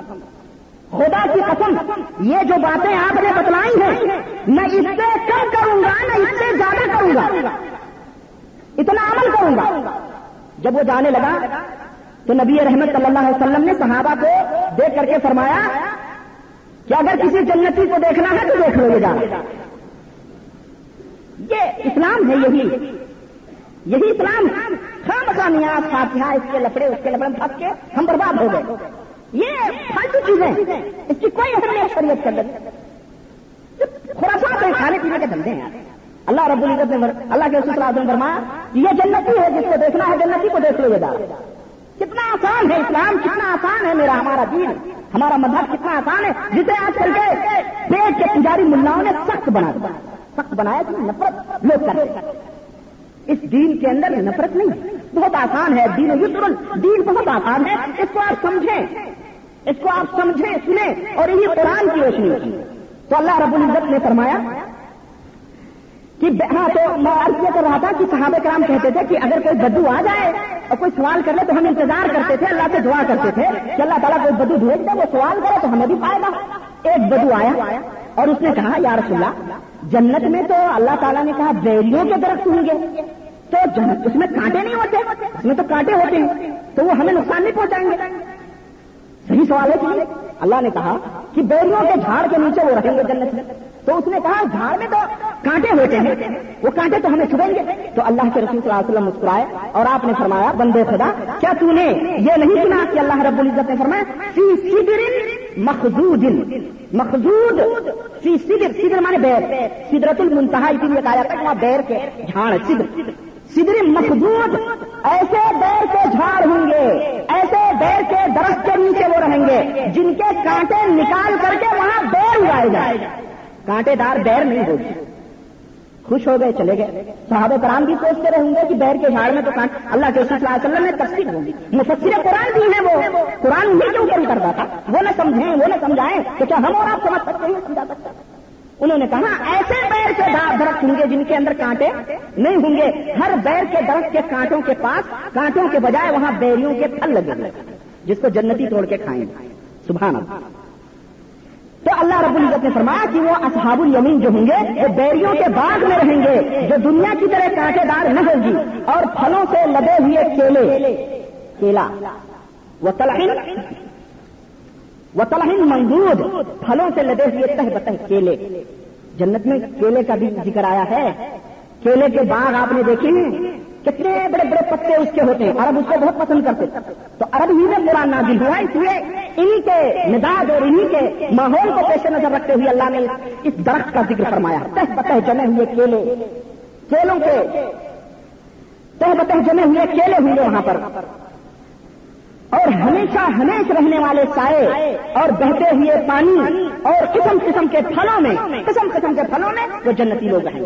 خدا کی قسم، یہ جو باتیں آپ نے بتلائی ہیں، میں اس سے کم کروں گا نہ اس سے زیادہ کروں گا۔ اتنا عمل کروں گا۔ جب وہ جانے لگا تو نبی رحمت صلی اللہ علیہ وسلم نے صحابہ کو دیکھ کر کے فرمایا کہ اگر کسی جنتی کو دیکھنا ہے تو دیکھ لو یہ جانا یہ اسلام ہے یہی۔ یہی اسلام۔ خام کا فاتحہ، اس کے لپڑے اس کے لپڑے پھنس کے ہم برباد ہو گئے۔ یہ فالتو چیزیں اس کی کوئی اہمیت شریعت کر خرافات ہیں، کھانے پینے کے دھندے ہیں۔ اللہ رب العزت نے اللہ کے رسول نے فرمایا یہ جنتی ہے جس کو دیکھنا ہے جنتی کو دیکھ لو یہ دار کتنا آسان ہے اسلام، کتنا آسان ہے میرا، ہمارا دین۔ ہمارا مذہب کتنا آسان ہے۔ جسے آج کل کے پیٹ کے پجاری ملاؤں نے سخت بنا دیا۔ سخت بنایا کہ نفرت لوگ کرتے اس دین کے اندر نفرت نہیں بہت آسان ہے۔ دین یسر دین بہت آسان ہے۔ اس کو آپ سمجھیں۔ اس کو آپ سمجھیں، سنیں۔ اور یہ قرآن کی روشنی تو اللہ رب العزت نے فرمایا کہ ہاں تو میں عرض یہ کر رہا تھا کہ صحابہ کرام کہتے تھے کہ اگر کوئی بدو آ جائے اور کوئی سوال کر لے تو ہم انتظار کرتے تھے، اللہ سے دعا کرتے تھے کہ اللہ تعالیٰ کوئی بدو بھیج دے، وہ سوال کرے تو ہمیں بھی پائے گا ایک بدو آیا اور اس نے کہا، یا رسول اللہ، جنت میں تو اللہ تعالیٰ نے کہا بیریوں کے درخت ہوں گے۔ تو جنت اس میں کانٹے نہیں ہوتے، اس میں تو کانٹے ہوتے ہیں۔ تو وہ ہمیں نقصان نہیں پہنچائیں گے۔ صحیح سوال ہے کہ اللہ نے کہا کہ بیریوں کے جھاڑ کے نیچے وہ رہیں گے جنت میں۔ تو اس نے کہا جھاڑ میں تو کانٹے ہوتے ہیں، وہ کانٹے تو ہمیں چھپیں گے. تو اللہ کے رسول صلی اللہ علیہ وسلم مسکرائے اور آپ نے فرمایا، بندے خدا، کیا تو نے یہ نہیں سنا کہ اللہ رب العزت نے فرمایا مخزود مخزود فی صدر صدر مانے بیر سدرت المنتہا اسی لیے کہا جاتا ہے وہاں بیر کے جھاڑ، صدر. صدر مخزود ایسے بیر کے جھاڑ ہوں گے، ایسے بیر کے درخت کے نیچے وہ رہیں گے، جن کے کانٹے نکال کر کے وہاں بیر اگائے جائے کانٹے دار بیر نہیں ہوگی۔ خوش ہو گئے، چلے گئے۔ صحابہ کرام بھی سوچتے رہیں گے کہ بیر کے جھاڑ میں تو کانٹ اللہ کے صلی اللہ علیہ وسلم نے تفصیل ہوگی۔ مفسر قرآن بھی ہے وہ۔ قرآن انہیں کے اوپر کرتا تھا؟ وہ نہ سمجھیں، وہ نہ سمجھائیں تو کیا ہم اور آپ سمجھ سکتے ہیں سمجھا سکتے انہوں نے کہا، ایسے بیر کے درخت ہوں گے جن کے اندر کانٹے نہیں ہوں گے۔ ہر بیر کے درخت کے کانٹوں کے پاس، کانٹوں کے بجائے وہاں بیریوں کے پھل لگے گے جس کو جنتی توڑ کے کھائیں سبحان اللہ۔ تو اللہ رب العزت نے فرمایا کہ وہ اصحاب الیمین جو ہوں گے، وہ بیریوں کے باغ میں رہیں گے، جو دنیا کی طرح کانٹے دار نہ ہوگی اور پھلوں سے لدے ہوئے کیلے، کیلا وہ تلہن وہ تلہن منگود پھلوں سے لدے ہوئے تہ بتہ کیلے۔ جنت میں کیلے کا بھی ذکر آیا ہے۔ کیلے کے باغ آپ نے دیکھے ہیں؟ کتنے بڑے بڑے پتے اس کے ہوتے ہیں، عرب اس کو بہت پسند کرتے۔ تو عرب ہی میں قرآن نازل ہوا اس لیے انہی کے مزاج اور انہی کے ماحول کو پیش نظر رکھتے ہوئے اللہ نے اس درخت کا ذکر فرمایا۔ تہ بتہ جمے ہوئے کیلے۔ کیلوں کے تہ بتہ جمے ہوئے کیلے ہوئے وہاں پر۔ اور ہمیشہ ہمیش رہنے والے سائے اور بہتے ہوئے پانی اور قسم قسم کے پھلوں میں، قسم قسم کے پھلوں میں وہ جنتی لوگ ہیں۔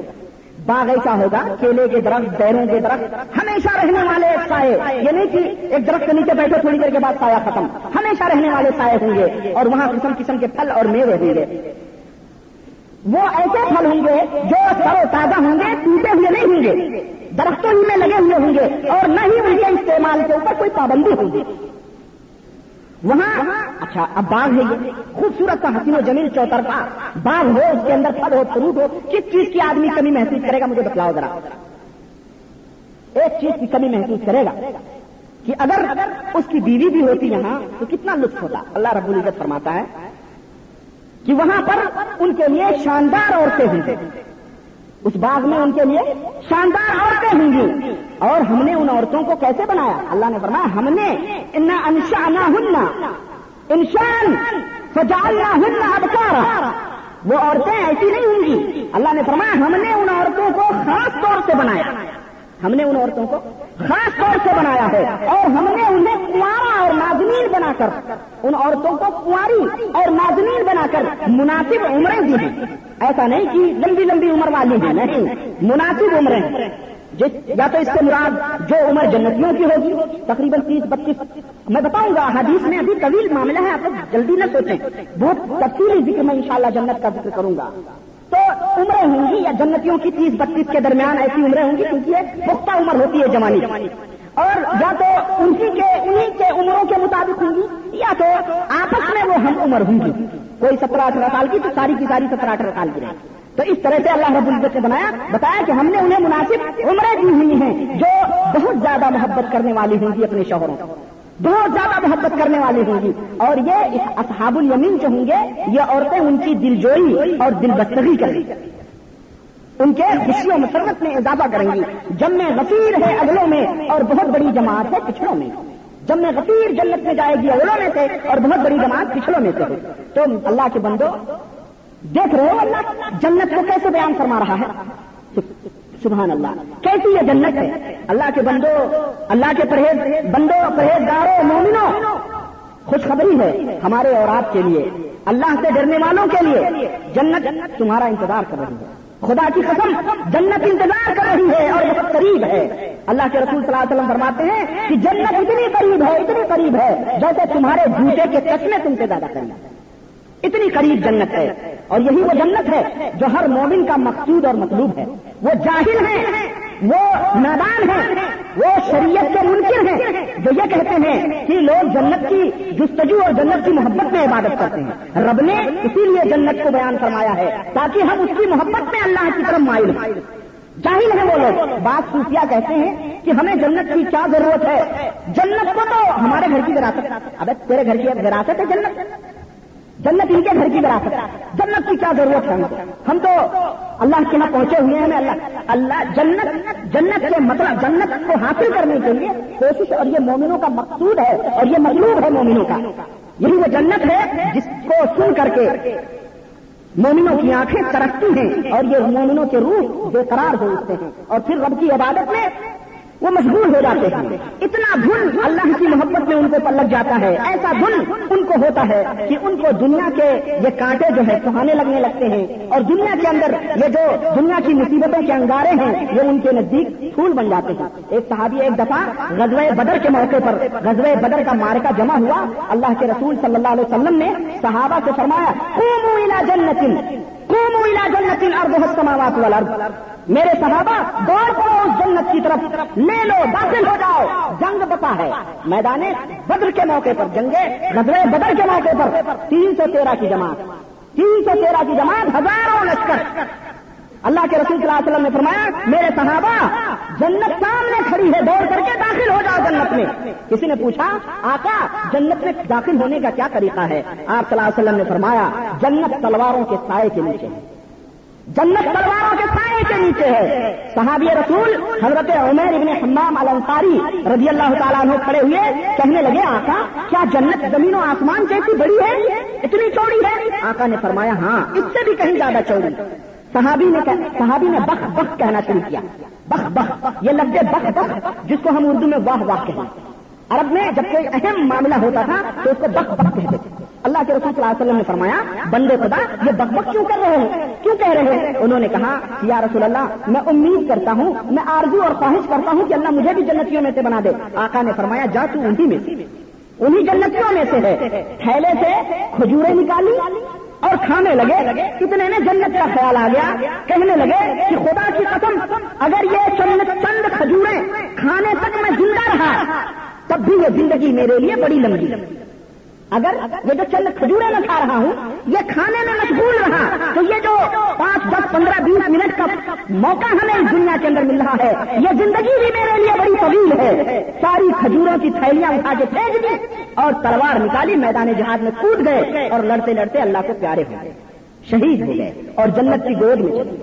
باغ ایسا ہوگا، کیلے کے درخت، بیروں کے درخت، ہمیشہ رہنے والے سائے۔ یہ نہیں کہ ایک درخت کے نیچے بیٹھے تھوڑی دیر کے بعد سایہ ختم۔ ہمیشہ رہنے والے سائے ہوں گے اور وہاں قسم قسم کے پھل اور میوے ہوں گے۔ وہ ایسے پھل ہوں گے جو سر تازہ ہوں گے، ٹوٹے ہوئے نہیں ہوں گے۔ درختوں ہی میں لگے ہوئے ہوں گے اور نہ ہی ان کے استعمال کے اوپر کوئی پابندی ہوگی وہاں اچھا اب باغ ہے یہ۔ خوبصورت کا حسین و جمیل چوترفا باغ ہو، اس کے اندر پھل ہو فروٹ ہو، کس چیز کی آدمی کمی محسوس کرے گا؟ مجھے بتلاؤ ذرا۔ ایک چیز کی کمی محسوس کرے گا کہ اگر اس کی بیوی بھی ہوتی یہاں، تو کتنا لطف ہوتا۔ اللہ رب العزت فرماتا ہے کہ وہاں پر ان کے لیے شاندار عورتیں ہوں۔ اس باغ میں ان کے لیے شاندار عورتیں ہوں گی۔ اور ہم نے ان عورتوں کو کیسے بنایا؟ اللہ نے فرمایا، ہم نے انشا نہ ہننا سجا نہ ہننا ابکارا وہ عورتیں ایسی نہیں ہوں گی۔ اللہ نے فرمایا، ہم نے ان عورتوں کو خاص طور سے بنایا۔ ہم نے ان عورتوں کو خاص طور سے بنایا ہے اور ہم نے انہیں کنوارا اور نازمین بنا کر ان عورتوں کو کنواری اور نازمین بنا کر مناسب عمریں دی ہیں۔ ایسا نہیں کہ لمبی لمبی عمر والی ہیں، نہیں۔ مناسب عمریں۔ یا تو اس سے مراد جو عمر جنتیوں کی ہوگی۔ تقریباً تیس، بتیس۔ میں بتاؤں گا، حدیث میں ابھی طویل معاملہ ہے، آپ لوگ جلدی نہ سوچیں۔ بہت تفصیلی ذکر میں انشاءاللہ جنت کا ذکر کروں گا۔ تو عمریں ہوں گی یا جنتیوں کی تیس بتیس کے درمیان ایسی عمریں ہوں گی؟ کیونکہ یہ پختہ عمر ہوتی ہے جوانی. اور یا تو انہی کے انہی کے عمروں کے مطابق ہوں گی یا تو آپس میں وہ ہم عمر ہوں گی. کوئی سترہ اٹھارہ سال کی تو ساری کی ساری سترہ اٹھارہ سال کی رہے. تو اس طرح سے اللہ رب العزت نے بنایا، بتایا کہ ہم نے انہیں مناسب عمریں دی ہوئی ہیں جو بہت زیادہ محبت کرنے والی ہوں گی اپنے شوہروں کو. بہت زیادہ محبت کرنے والی ہوں گی۔ اور یہ اصحاب الیمین جو ہوں گے، یہ عورتیں ان کی دل جوئی اور دل بستگی کریں گی۔ ان کے خوشی و مسرت میں اضافہ کریں گی۔ جب میں غفیر ہے اگلوں میں اور بہت بڑی جماعت ہے پچھڑوں میں۔ جب میں غفیر جنت میں جائے گی اگلوں میں سے اور بہت بڑی جماعت پچھڑوں میں سے۔ تو اللہ کے بندو، دیکھ رہے ہو اللہ، جنت کو کیسے بیان فرما رہا ہے؟ سبحان اللہ۔ کیسی یہ جنت ہے؟ اللہ کے بندو، اللہ کے پرہیز، بندو، پرہیزگاروں، مومنوں۔ خوشخبری ہے ہمارے اور آپ کے لیے، اللہ سے ڈرنے والوں کے لیے۔ جنت تمہارا انتظار کر رہی ہے۔ خدا کی قسم، جنت انتظار کر رہی ہے اور بہت قریب ہے۔ اللہ کے رسول صلی اللہ علیہ وسلم فرماتے ہیں کہ جنت اتنی قریب ہے، اتنی قریب ہے جیسے تمہارے جوتے کے چشمے تم سے زیادہ کرنا اتنی قریب جنت ہے اور یہی وہ جنت ہے جو ہر مومن کا مقصود اور مطلوب ہے۔ وہ جاہل ہے، وہ میدان ہے، وہ شریعت کے منکر ہیں، جو یہ کہتے ہیں کہ لوگ جنت کی جستجو اور جنت کی محبت میں عبادت کرتے ہیں۔ رب نے اسی لیے جنت کو بیان فرمایا ہے تاکہ ہم اس کی محبت میں اللہ کی طرف مائل ہوں۔ جاہل ہیں وہ لوگ۔ بات صوفیہ کہتے ہیں کہ ہمیں جنت کی کیا ضرورت ہے؟ جنت کو تو ہمارے گھر کی وراثت۔ اب تیرے گھر کی وراثت ہے جنت۔ جنت ان کے گھر کی وراثت جنت کی کیا ضرورت ہے ہم تو اللہ کے یہاں پہنچے ہوئے ہیں۔ اللہ اللہ جنت جنت کے مطلب جنت کو حاصل کرنے کے لیے کوشش اور یہ مومنوں کا مقصود ہے اور یہ مطلوب ہے مومنوں کا۔ یہی وہ جنت ہے جس کو سن کر کے مومنوں کی آنکھیں ترقتی ہیں اور یہ مومنوں کے روح بے قرار ہو اٹھتے ہیں۔ اور پھر رب کی عبادت میں وہ مشغول ہو جاتے ہیں۔ اتنا دھن اللہ کی محبت میں ان کو پلک جاتا ہے۔ ایسا دھن ان کو ہوتا ہے کہ ان کو دنیا کے یہ کانٹے جو ہے سہانے لگنے لگتے ہیں۔ اور دنیا کے اندر یہ جو دنیا کی مصیبتوں کے انگارے ہیں، یہ ان کے نزدیک پھول بن جاتے ہیں۔ ایک صحابی ایک دفعہ غزوہ بدر کے موقع پر، غزوہ بدر کا مارکا جمع ہوا۔ اللہ کے رسول صلی اللہ علیہ وسلم نے صحابہ سے فرمایا جنت۔ جنت الارض بہت سماوات والا میرے صحابہ، دوڑ پڑو اس جنت کی طرف. لے لو، داخل ہو جاؤ. جنگ بتا ہے. میدان بدر کے موقع پر جنگے غزل بدر کے موقع پر. تین سو تیرہ کی جماعت. تین سو تیرہ کی جماعت، ہزاروں لشکر. اللہ کے رسول صلی اللہ علیہ وسلم نے فرمایا، میرے صحابہ، جنت سامنے کھڑی ہے، دوڑ کر کے داخل ہو جاؤ جنت میں۔ کسی نے پوچھا، آقا، جنت میں داخل ہونے کا کیا طریقہ ہے؟ آپ صلی اللہ علیہ وسلم نے فرمایا، جنت تلواروں کے سائے کے نیچے ہے۔ جنت تلواروں کے سائے کے نیچے ہے۔ صحابی رسول حضرت عمیر ابن حمام الانصاری رضی اللہ تعالیٰ عنہ کھڑے ہوئے، کہنے لگے، آقا، کیا جنت زمین و آسمان جیسی بڑی ہے؟ اتنی چوڑی ہے؟ آقا نے فرمایا ہاں اس سے بھی کہیں زیادہ چوڑی۔ صحابی نے صحابی نے بخ بخ کہنا شروع کیا۔ بخ بخ یہ لفظ بخ بخ جس کو ہم اردو میں واہ واہ کہیں عرب میں جب کوئی اہم معاملہ ہوتا تھا تو اس کو بخ بخ کہتے تھے۔ اللہ کے رسول صلی اللہ علیہ وسلم نے فرمایا، بندے خدا، یہ بک بک کیوں کر رہے ہیں؟ کیوں کہہ رہے ہیں؟ انہوں نے کہا یا رسول اللہ، میں امید کرتا ہوں، میں آرزو اور خواہش کرتا ہوں کہ اللہ مجھے بھی جنتیوں میں سے بنا دے۔ آقا نے فرمایا، جا تو انہی میں سے۔ انہی جنتیوں میں سے ہے۔ تھیلے سے کھجورے نکالی اور کھانے لگے، اتنے میں جنت کا خیال آ گیا، کہنے لگے کہ خدا کی قسم، اگر یہ چند چند کھجورے کھانے تک میں زندہ رہا، تب بھی یہ زندگی میرے لیے بڑی لمبی۔ اگر یہ جو چند کھجورے میں کھا رہا ہوں، یہ کھانے میں مشغول رہا، تو یہ جو پانچ، دس، پندرہ، بیس منٹ کا موقع ہمیں اس دنیا کے اندر مل رہا ہے، یہ زندگی بھی میرے لیے بڑی طویل ہے۔ ساری کھجوروں کی تھیلیاں اٹھا کے پھینک دی اور تلوار نکالی، میدان جہاد میں کود گئے اور لڑتے لڑتے اللہ کو پیارے ہو گئے، شہید ہو گئے اور جنت کی گود میں چلی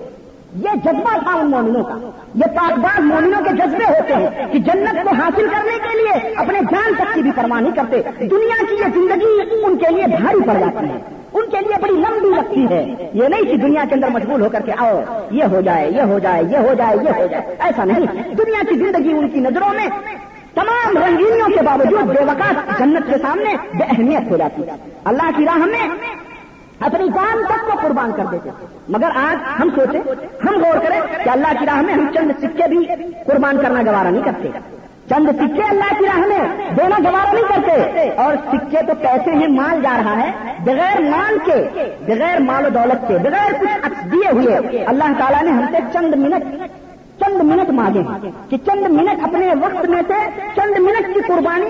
یہ جذبہ تھا ان مومنوں کا۔ یہ پاکباز مومنوں کے جذبے ہوتے ہیں کہ جنت کو حاصل کرنے کے لیے اپنے جان تک کی بھی پرواہ نہیں کرتے۔ دنیا کی یہ زندگی ان کے لیے بھاری پڑ جاتی ہے۔ ان کے لیے بڑی لمبی لگتی ہے۔ یہ نہیں کہ دنیا کے اندر مشغول ہو کر کے آؤ، یہ ہو جائے، یہ ہو جائے، یہ ہو جائے، یہ ہو جائے۔ ایسا نہیں۔ دنیا کی زندگی ان کی نظروں میں تمام رنگینیوں کے باوجود بے وقت جنت کے سامنے بے اہمیت ہو جاتی ہے۔ اللہ کی راہ میں اپنی جان تک کو قربان کر دیتے مگر آج ہم سوچیں، ہم غور کریں کہ اللہ کی راہ میں ہم چند سکے بھی قربان کرنا گوارا نہیں کرتے۔ چند سکے اللہ کی راہ میں دینا گوارا نہیں کرتے۔ اور سکے تو پیسے ہیں، مال جا رہا ہے۔ بغیر مال کے، بغیر مال و دولت کے، بغیر کچھ دیے ہوئے اللہ تعالیٰ نے ہم سے چند منٹ چند منٹ مانگے کہ چند منٹ اپنے وقت میں سے چند منٹ کی قربانی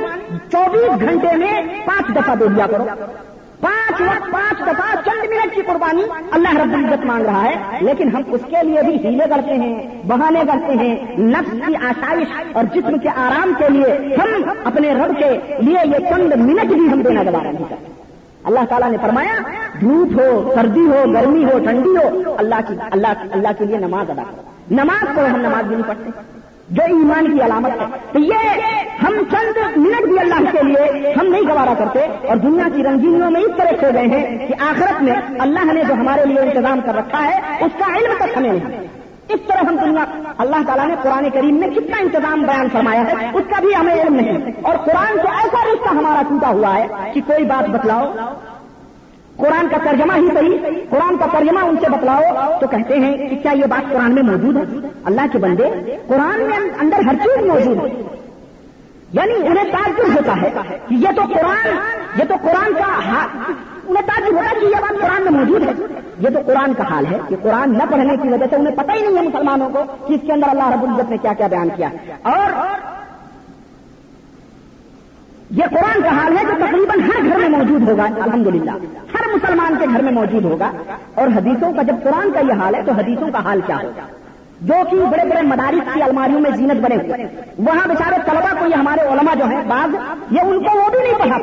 چوبیس گھنٹے میں پانچ دفعہ دے دیا کرو۔ پانچ وقت، پانچ دفعہ چند منٹ کی قربانی اللہ رب العزت مانگ رہا ہے، لیکن ہم اس کے لیے بھی ہیلے کرتے ہیں، بہانے کرتے ہیں، نفس کی آسائش اور جسم کے آرام کے لیے ہم اپنے رب کے لیے یہ چند منٹ بھی ہم دینا گوارا نہیں کرتے۔ اللہ تعالیٰ نے فرمایا، دھوپ ہو، سردی ہو، گرمی ہو، ٹھنڈی ہو، اللہ کی، اللہ اللہ کے لیے نماز ادا کرو۔ نماز پڑھو ہم نماز بھی نہیں پڑھتے۔ جو ایمان کی علامت ہے۔ تو یہ ہم چند منٹ بھی اللہ کے لیے ہم نہیں گوارا کرتے اور دنیا کی رنگینیوں میں اس طرح کھو گئے ہیں کہ آخرت میں اللہ نے جو ہمارے لیے انتظام کر رکھا ہے، اس کا علم تک ہمیں نہیں۔ اس طرح ہم دنیا اللہ تعالیٰ نے قرآن کریم میں کتنا انتظام بیان فرمایا ہے، اس کا بھی ہمیں علم نہیں۔ اور قرآن سے ایسا رشتہ ہمارا ٹوٹا ہوا ہے کہ کوئی بات بتلاؤ۔ قرآن کا ترجمہ ہی صحیح، قرآن کا ترجمہ ان سے بتلاؤ تو کہتے ہیں کہ کیا یہ بات قرآن میں موجود ہے؟ اللہ کے بندے، قرآن میں اندر ہر چیز موجود ہے۔ یعنی انہیں تعجب ہوتا ہے کہ یہ تو قرآن، یہ تو قرآن کا انہیں تعجب ہوتا ہے کہ یہ بات قرآن میں موجود ہے۔ یہ تو قرآن کا حال ہے کہ قرآن نہ پڑھنے کی وجہ سے انہیں پتہ ہی نہیں ہے مسلمانوں کو کہ اس کے اندر اللہ رب العزت نے کیا کیا بیان کیا۔ اور یہ قرآن کا حال ہے جو تقریباً ہر گھر میں موجود ہوگا، الحمدللہ۔ ہر مسلمان کے گھر میں موجود ہوگا۔ اور حدیثوں کا جب قرآن کا یہ حال ہے تو حدیثوں کا حال کیا ہوگا؟ جو کہ بڑے بڑے مدارس کی الماریوں میں زینت بنے ہوئے۔ وہاں بیچارے طلبا کو یہ ہمارے علماء جو ہیں، بعض یہ ان کو وہ بھی نہیں پڑھا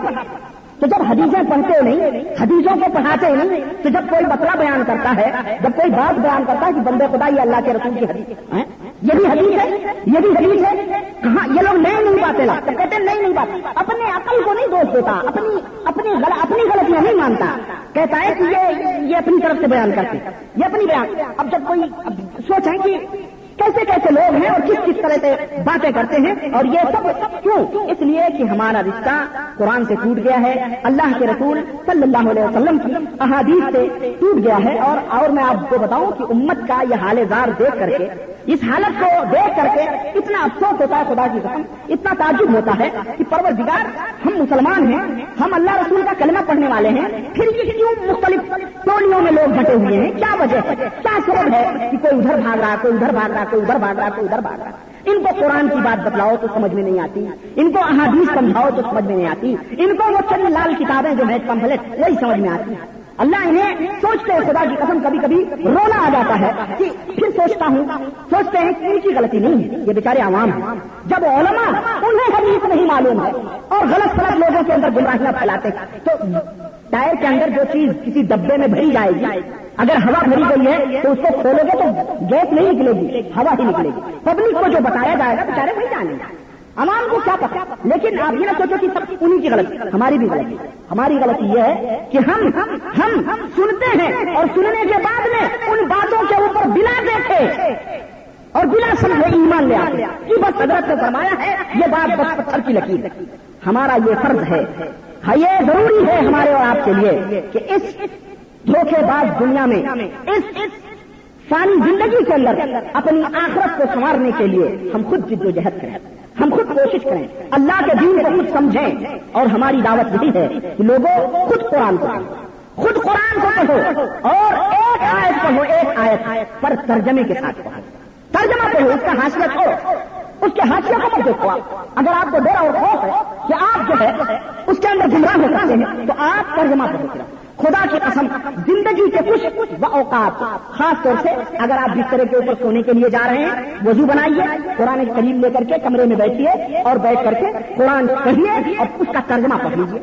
تو جب حدیثیں پڑھتے نہیں، حدیثوں کو پڑھاتے نہیں، تو جب کوئی مسئلہ بیان کرتا ہے، جب کوئی بات بیان کرتا ہے کہ بندے خدا یہ اللہ کے رسول کی حدیث ہاں؟ یہ بھی حدیث ہے، یہ بھی حدیث ہے۔ کہاں یہ لوگ نئے نہیں پاتے لاتے کہتے نئی نہیں بات اپنے عقل کو نہیں دوست دیتا، اپنی اپنی اپنی غلطیاں نہیں مانتا۔ کہتا ہے کہ یہ اپنی طرف سے بیان کرتے۔ یہ اپنی بیان۔ اب جب کوئی سوچیں کہ کیسے کیسے لوگ ہیں اور کس کس طرح سے باتیں کرتے ہیں اور یہ سب کیوں؟ اس لیے کہ ہمارا رشتہ قرآن سے ٹوٹ گیا ہے، اللہ کے رسول صلی اللہ علیہ وسلم کی احادیث سے ٹوٹ گیا ہے اور اور میں آپ کو بتاؤں کہ امت کا یہ حال زار دیکھ کر کے، اس حالت کو دیکھ کر کے اتنا افسوس ہوتا ہے خدا کی قسم، اتنا تعجب ہوتا ہے کہ پروردگار، ہم مسلمان ہیں، ہم اللہ رسول کا کلمہ پڑھنے والے ہیں، پھر یہ کیوں مختلف ٹولیوں میں لوگ بٹے ہوئے ہیں؟ کیا وجہ ہے؟ کیا سبب ہے کہ کوئی ادھر بھاگ رہا کوئی ادھر بھاگ رہا کوئی ادھر بھاگ رہا کوئی ادھر بھاگ رہا ان کو قرآن کی بات بتلاؤ تو سمجھ میں نہیں آتی۔ ان کو احادیث سمجھاؤ تو سمجھ میں نہیں آتی۔ ان کو وہ چند لال کتابیں جو ہیں کمپلیٹ وہی سمجھ میں آتی۔ اللہ انہیں سوچتے ہیں خدا کی قسم کبھی کبھی رونا آ جاتا ہے کہ پھر سوچتا ہوں، سوچتے ہیں کہ ان کی غلطی نہیں ہے، یہ بیچارے عوام ہیں۔ جب علماء انہیں حدیث نہیں معلوم ہے اور غلط غلط لوگوں کے اندر گمراہیاں پھیلاتے تو ٹائر کے اندر جو چیز کسی ڈبے میں بھری جائے گی، اگر ہوا بھری گئی ہے تو اس کو کھولو گے تو گیس نہیں نکلے گی، ہوا ہی نکلے گی۔ پبلک کو جو بتایا جائے گا، بیچارے وہی جانے گا عوام کو کیا پتا؟ لیکن آپ یہ نہ سوچو کہ سب انہیں کی غلطی ہماری بھی غلطی ہماری غلطی یہ ہے کہ ہم ہم سنتے ہیں اور سننے کے بعد میں ان باتوں کے اوپر بلا دیکھے اور بلا سمجھے ایمان لے آتے کہ جی، بس حضرت نے فرمایا ہے، یہ بات بس پتھر کی لکیر ہمارا یہ فرض ہے۔ ہاں، یہ ضروری ہے ہمارے اور آپ کے لیے کہ اس دھوکے باز دنیا میں، اس ساری زندگی کے اندر اپنی آخرت کو سنوارنے کے لیے ہم خود جد و جہد کریں۔ ہم خود کوشش کریں، اللہ کے دین کو خود سمجھیں اور ہماری دعوت یہی ہے کہ لوگوں، خود قرآن کو خود قرآن کو پڑھو اور ایک آیت پڑھو، ایک آیت پر ترجمے کے ساتھ پڑھو۔ ترجمہ پڑھو، اس کا حاصلت ہو اس کے حاصل کو مت دیکھو آپ۔ اگر آپ کو ڈر اور خوف ہے کہ آپ جو ہے، اس کے اندر گمراہ ہو سکتے ہیں، تو آپ ترجمہ پڑھو۔ خدا کی قسم، زندگی کے کچھ اوقات خاص طور سے اگر آپ بسترے کے اوپر سونے کے لیے جا رہے ہیں، وضو بنائیے، قرآن کریم لے کر کے کمرے میں بیٹھیے اور بیٹھ کر کے قرآن پڑھیے اور اس کا ترجمہ پڑھ لیجیے۔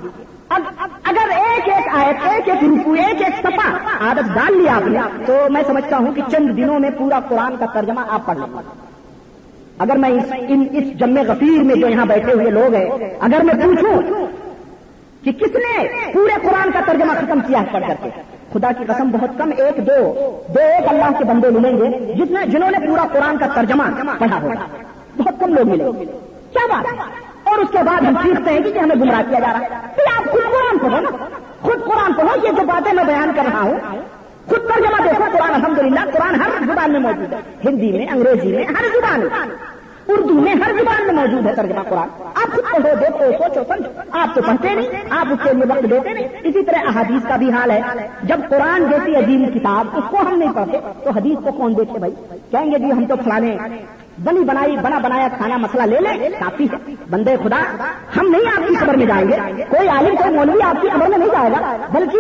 اگر ایک ایک آیت، ایک ایک روپو ایک ایک سپا عادت ڈال لیا آپ نے، تو میں سمجھتا ہوں کہ چند دنوں میں پورا قرآن کا ترجمہ آپ پڑھ لیں اگر میں اس جمع غفیر میں جو یہاں بیٹھے ہوئے لوگ ہیں، اگر میں پوچھوں کہ کس نے پورے قرآن کا ترجمہ ختم کیا ہے پڑھ کر کے؟ خدا کی قسم بہت کم ایک دو دو ایک اللہ کے بندے ملیں گے جس نے جنہوں نے پورا قرآن کا ترجمہ پڑھا ہوگا۔ بہت کم لوگ ملیں گے۔ کیا بات اور اس کے بعد ہم سیکھتے ہیں کہ ہمیں گمراہ کیا جا رہا ہے۔ پھر آپ خود قرآن پڑھو نا۔ خود قرآن پڑھو، یہ جو باتیں میں بیان کر رہا ہوں۔ خود ترجمہ دیکھو، قرآن الحمدللہ، قرآن ہر زبان میں موجود ہے۔ ہندی میں، انگریزی میں، ہر زبان میں۔ اردو میں ہر زبان میں موجود ہے ترجمہ قرآن۔ آپ خود پڑھو، دیکھو، سوچو، سمجھو۔ آپ تو پڑھتے نہیں، آپ اس کے لیے وقت دیتے نہیں۔ اسی طرح احادیث کا بھی حال ہے۔ جب قرآن جیسی عظیم کتاب اس کو ہم نہیں پڑھتے، تو حدیث کو کون دیکھے بھائی؟ کہیں گے جی ہم تو فلانے بنی بنائی، بنا بنایا کھانا مسئلہ لے لے، کافی ہے۔ بندے خدا، ہم نہیں آپ کی خبر میں جائیں گے۔ کوئی عالم، کوئی مولوی آپ کی خبر میں نہیں جائے گا۔ بلکہ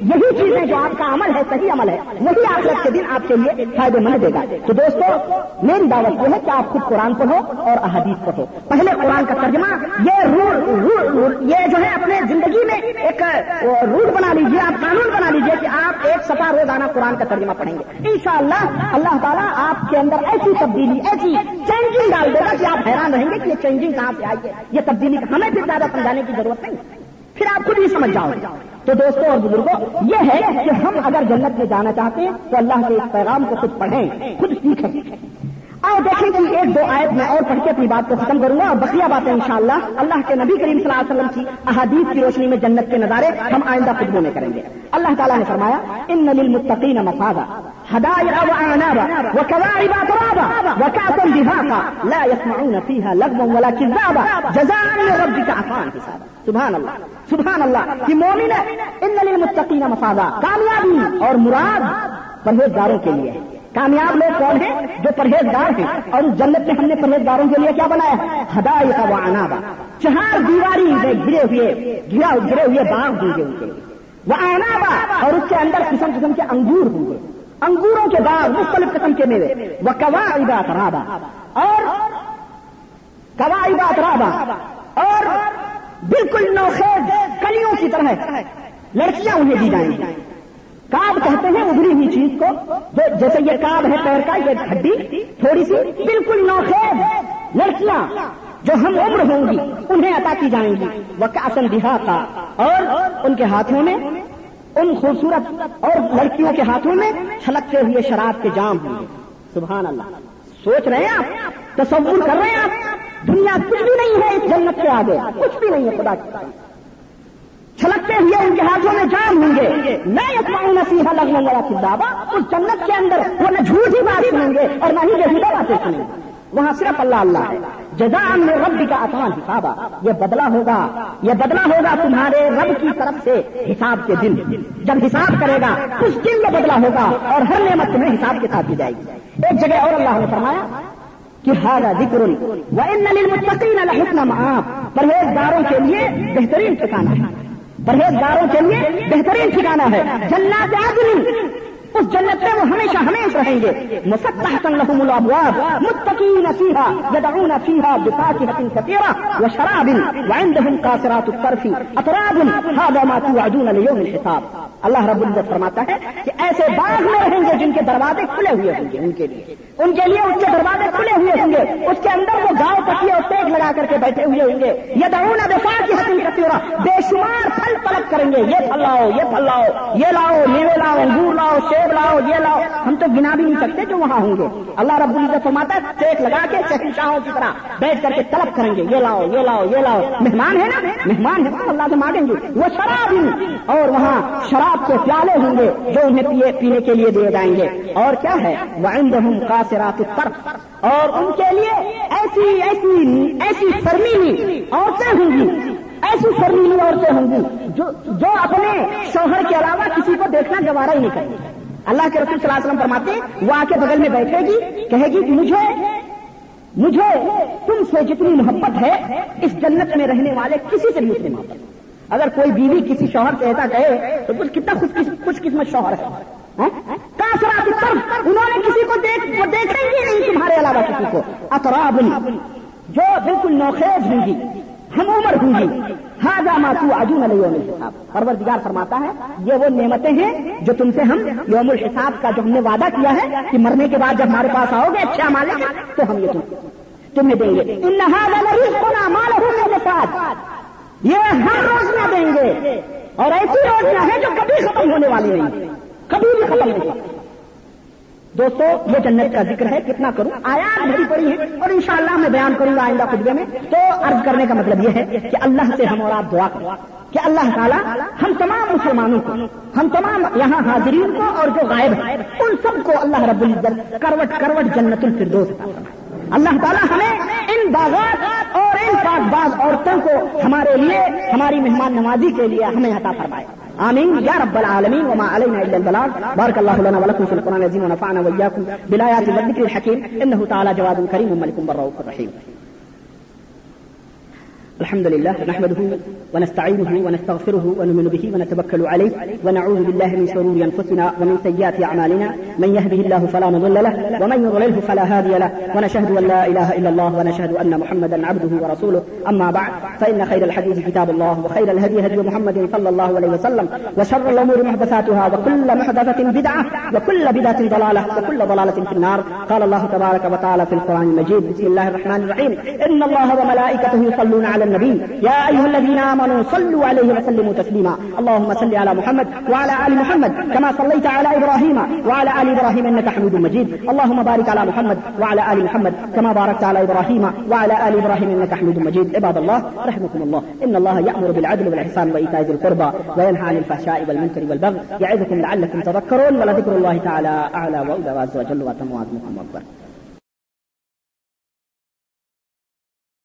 یہی چیزیں جو آپ کا عمل ہے، صحیح عمل ہے۔ وہی آخرت کے دن آپ کے لیے فائدے مند دے گا۔ تو دوستو، میری دعوت یہ ہے کہ آپ خود قرآن پڑھو اور احادیث پڑھو۔ پہلے قرآن کا ترجمہ، یہ رول یہ جو ہے اپنے زندگی میں ایک رول بنا لیجیے آپ قانون بنا لیجیے کہ آپ ایک سفا روزانہ قرآن کا ترجمہ پڑھیں گے۔ انشاءاللہ، اللہ تعالیٰ آپ کے اندر ایسی تبدیلی، ایسی چینجنگ ڈال دے گا کہ آپ حیران رہیں گے کہ یہ چینجنگ کہاں سے آئی ہے؟ یہ تبدیلی ہمیں پھر زیادہ سمجھانے کی ضرورت نہیں۔ پھر آپ خود ہی سمجھ جاؤ۔ تو دوستوں اور بزرگوں، یہ ہے کہ ہم اگر جنت میں جانا چاہتے ہیں تو اللہ کے اس پیغام کو خود پڑھیں، خود سیکھیں۔ اور دیکھیں کہ ایک دو آیت میں اور پڑھ کے اپنی بات کو ختم کروں گا اور بقیہ باتیں انشاءاللہ اللہ کے نبی کریم صلی اللہ علیہ وسلم کی احادیث کی روشنی میں جنت کے نظارے ہم آئندہ خطبوں میں کریں گے۔ اللہ تعالیٰ نے فرمایا، ان للمتقین مفادا حدائق واعنابا وكواعب وكأسا دهاقا لا يسمعون فيها لغوا ولا كذابا جزاء من ربك عطاء حسابا۔ سبحان اللہ سبحان اللہ کہ مومن ان للمتقین مفادا کامیابی اور مراد پرہیزگاروں کے لیے۔ کامیاب لوگ کون ہیں؟ جو پرہیزگار ہیں۔ اور اس جنت میں ہم نے پرہیزگاروں کے لیے کیا بنایا ہدایت کا وہ آنابا چہار دیواری میں گرے ہوئے، گرا، گرے ہوئے باغ دیں گے۔ ان کے لیے وہ آنابا اور اس کے اندر قسم قسم کے انگور ہوں گے۔ انگوروں کے باغ مختلف قسم کے میوے۔ وہ کوا ابا ترابا اور کوا ابا ترابا اور بالکل نوخیز کلیوں کی طرح لڑکیاں انہیں دی جائیں گی۔ کاب کہتے ہیں ابری ہوئی چیز کو، جو جیسے یہ کاب ہے پیر کا، یہ ہڈی تھوڑی سی، بالکل نوخیز لڑکیاں جو ہم عمر ہوں گی، انہیں عطا کی جائیں گی۔ وہ کاسن دہا کا اور ان کے ہاتھوں میں، ان خوبصورت اور لڑکیوں کے ہاتھوں میں چھلکتے ہوئے شراب کے جام ہوں گے۔ سبحان اللہ۔ سوچ رہے ہیں آپ؟ تصور کر رہے ہیں آپ؟ دنیا کچھ بھی نہیں ہے اس جنت کے آگے۔ کچھ بھی نہیں ہے، خدا کی چھلکتے ہوئے ان کے ہاتھوں میں جام ہوں گے۔ میں اتنا نصیحہ لگنے والا کتابہ اس جنت کے اندر وہ نہ جھوٹ ہی بات سنیں گے اور نہ ہی یہ باتیں سنیں گے۔ وہاں صرف اللہ اللہ ہے۔ جزان میں رب کا آسان حسابہ یہ بدلا ہوگا۔ یہ بدلا ہوگا تمہارے رب کی طرف سے حساب کے دن۔ جب حساب کرے گا، اس دن میں بدلا ہوگا اور ہر نعمت تمہیں حساب کے ساتھ دی جائے گی۔ ایک جگہ اور اللہ نے فرمایا کہ ہارا ذکر وہ حکم آپ پرہیزگاروں کے لیے بہترین ٹھکانا ہے۔ پرہیزگاروں کے لیے بہترین ٹھکانا ہے۔ جنات آدمی اس جنت میں وہ ہمیشہ ہمیشہ رہیں گے. مسطحة لهم الابواب. متقين فيها يدعون فيها بفاكهة كثيرة وشراب وعندهم قاصرات الطرف. اطراب هذا ما توعدون ليوم الحساب. اللہ رب العزت فرماتا ہے کہ ایسے باغ میں رہیں گے جن کے دروازے کھلے ہوئے ہوں گے ان کے لیے. ان کے لیے ان کے دروازے کھلے ہوئے ہوں گے. اس کے اندر وہ گاؤں پکی اور تیگ لگا کر کے بیٹھے ہوئے ہوں گے. یہ دعون دفاع کی حسن بے شمار پھل پلک کریں گے. یہ پھل لاؤ، یہ پھل لاؤ، یہ لاؤ میوے لاؤ، انگور لاؤ سیب لاؤ یہ لاؤ ہم تو گنا بھی نہیں سکتے جو وہاں ہوں گے۔ اللہ رب العزت فرماتا ہے ٹیک لگا کے شہنشاہوں کی طرح بیٹھ کر کے طلب کریں گے، یہ لاؤ یہ لاؤ یہ لاؤ۔ مہمان ہے نا؟ مہمان ہے اللہ سے مانگیں گے۔ وہ شراب اور وہاں شراب کے پیالے ہوں گے جو انہیں پیے، پینے کے لیے دیے جائیں گے۔ اور کیا ہے؟ وہ ہوں کا سرات اور ان کے لیے ایسی ایسی ایسی شرمیلی عورتیں ہوں گی۔ ایسی شرمیلی عورتیں ہوں گی جو جو اپنے شوہر کے علاوہ کسی کو دیکھنا گوارا ہی نہیں کریں گے۔ اللہ کے رسول صلی اللہ علیہ وسلم فرماتے وہ آ کے بغل میں بیٹھے گی، کہے گی کہ مجھے مجھے تم سے جتنی محبت ہے، اس جنت میں رہنے والے کسی سے بھی اتنی محبت اگر کوئی بیوی کسی شوہر سے ایسا کہے، تو کچھ کتنا خوش قسمت شوہر ہے ہاں؟ انہوں نے کسی کو دیکھ، وہ دیکھیں گے نہیں تمہارے علاوہ کسی کو۔ اطراب جو بالکل نوخیز ہوں گی، ہم عمر ہوں گی ہاں جا ماتو آجو نہ یوم پرور فرماتا ہے، یہ وہ نعمتیں ہیں جو تم سے ہم یوم الحساب کا جو ہم نے وعدہ کیا ہے کہ مرنے کے بعد جب ہمارے پاس آؤ گے اچھا مالک تو ہم یہ تمہیں دیں گے۔ ان مال کے ساتھ یہ ہر روز نہ دیں گے۔ اور ایسی روزیاں ہیں جو کبھی ختم ہونے والی نہیں۔ کبھی بھی ختم نہیں دوستو، یہ جنت کا ذکر ہے، کتنا کروں؟ آیات بھری پڑی ہے اور انشاءاللہ میں بیان کروں گا آئندہ خطبے میں۔ تو عرض کرنے کا مطلب یہ ہے کہ اللہ سے ہم اور آپ دعا کریں۔ کہ اللہ تعالیٰ ہم تمام مسلمانوں کو، ہم تمام یہاں حاضرین کو اور جو غائب ہیں، ان سب کو اللہ رب العزت کروٹ کروٹ جنت الفردوس اللہ تعالیٰ ہمیں ان باغات اور ان پاک باغ عورتوں کو ہمارے لیے، ہماری مہمان نوازی کے لیے ہمیں عطا فرمائے۔ آمين يا رب العالمين وما علينا إلا البلاغ. بارك الله لنا ولكم في القرآن العظيم ونفعنا وإياكم بالآيات والذكر الحكيم إنه تعالى جواد كريم ملك بر رحيم الحمد لله نحمده ونستعينه ونستغفره ونؤمن به ونتوكل عليه ونعوذ بالله من شرور انفسنا ومن سيئات اعمالنا من يهده الله فلا مضل له ومن يضلله فلا هادي له. ونشهد ان لا اله الا الله ونشهد ان محمدا عبده ورسوله. اما بعد فان خير الحديث كتاب الله وخير الهدي هدي محمد صلى الله عليه وسلم وشر الامور محدثاتها وكل محدثه بدعه وكل بدعه ضلاله وكل ضلاله في النار. قال الله تبارك وتعالى في القران المجيد بسم الله الرحمن الرحيم. ان الله وملائكته يصلون على النبي. يا أيها الذين آمنوا صلوا عليه وسلموا تسليما. اللهم صل على محمد وعلى آل محمد كما صليت على إبراهيم وعلى آل إبراهيم إنك حميد مجيد. اللهم بارك على محمد وعلى آل محمد كما باركت على إبراهيم وعلى آل إبراهيم إنك حميد مجيد. عباد الله، رحمكم الله. إن الله يأمر بالعدل والإحسان وإيتاء ذي القربى وينهى عن الفحشاء والمنكر والبغي يعظكم لعلكم تذكرون. ولذكر الله تعالى أعلى وأولى وعز وجل وأتم وعظمكم أكبر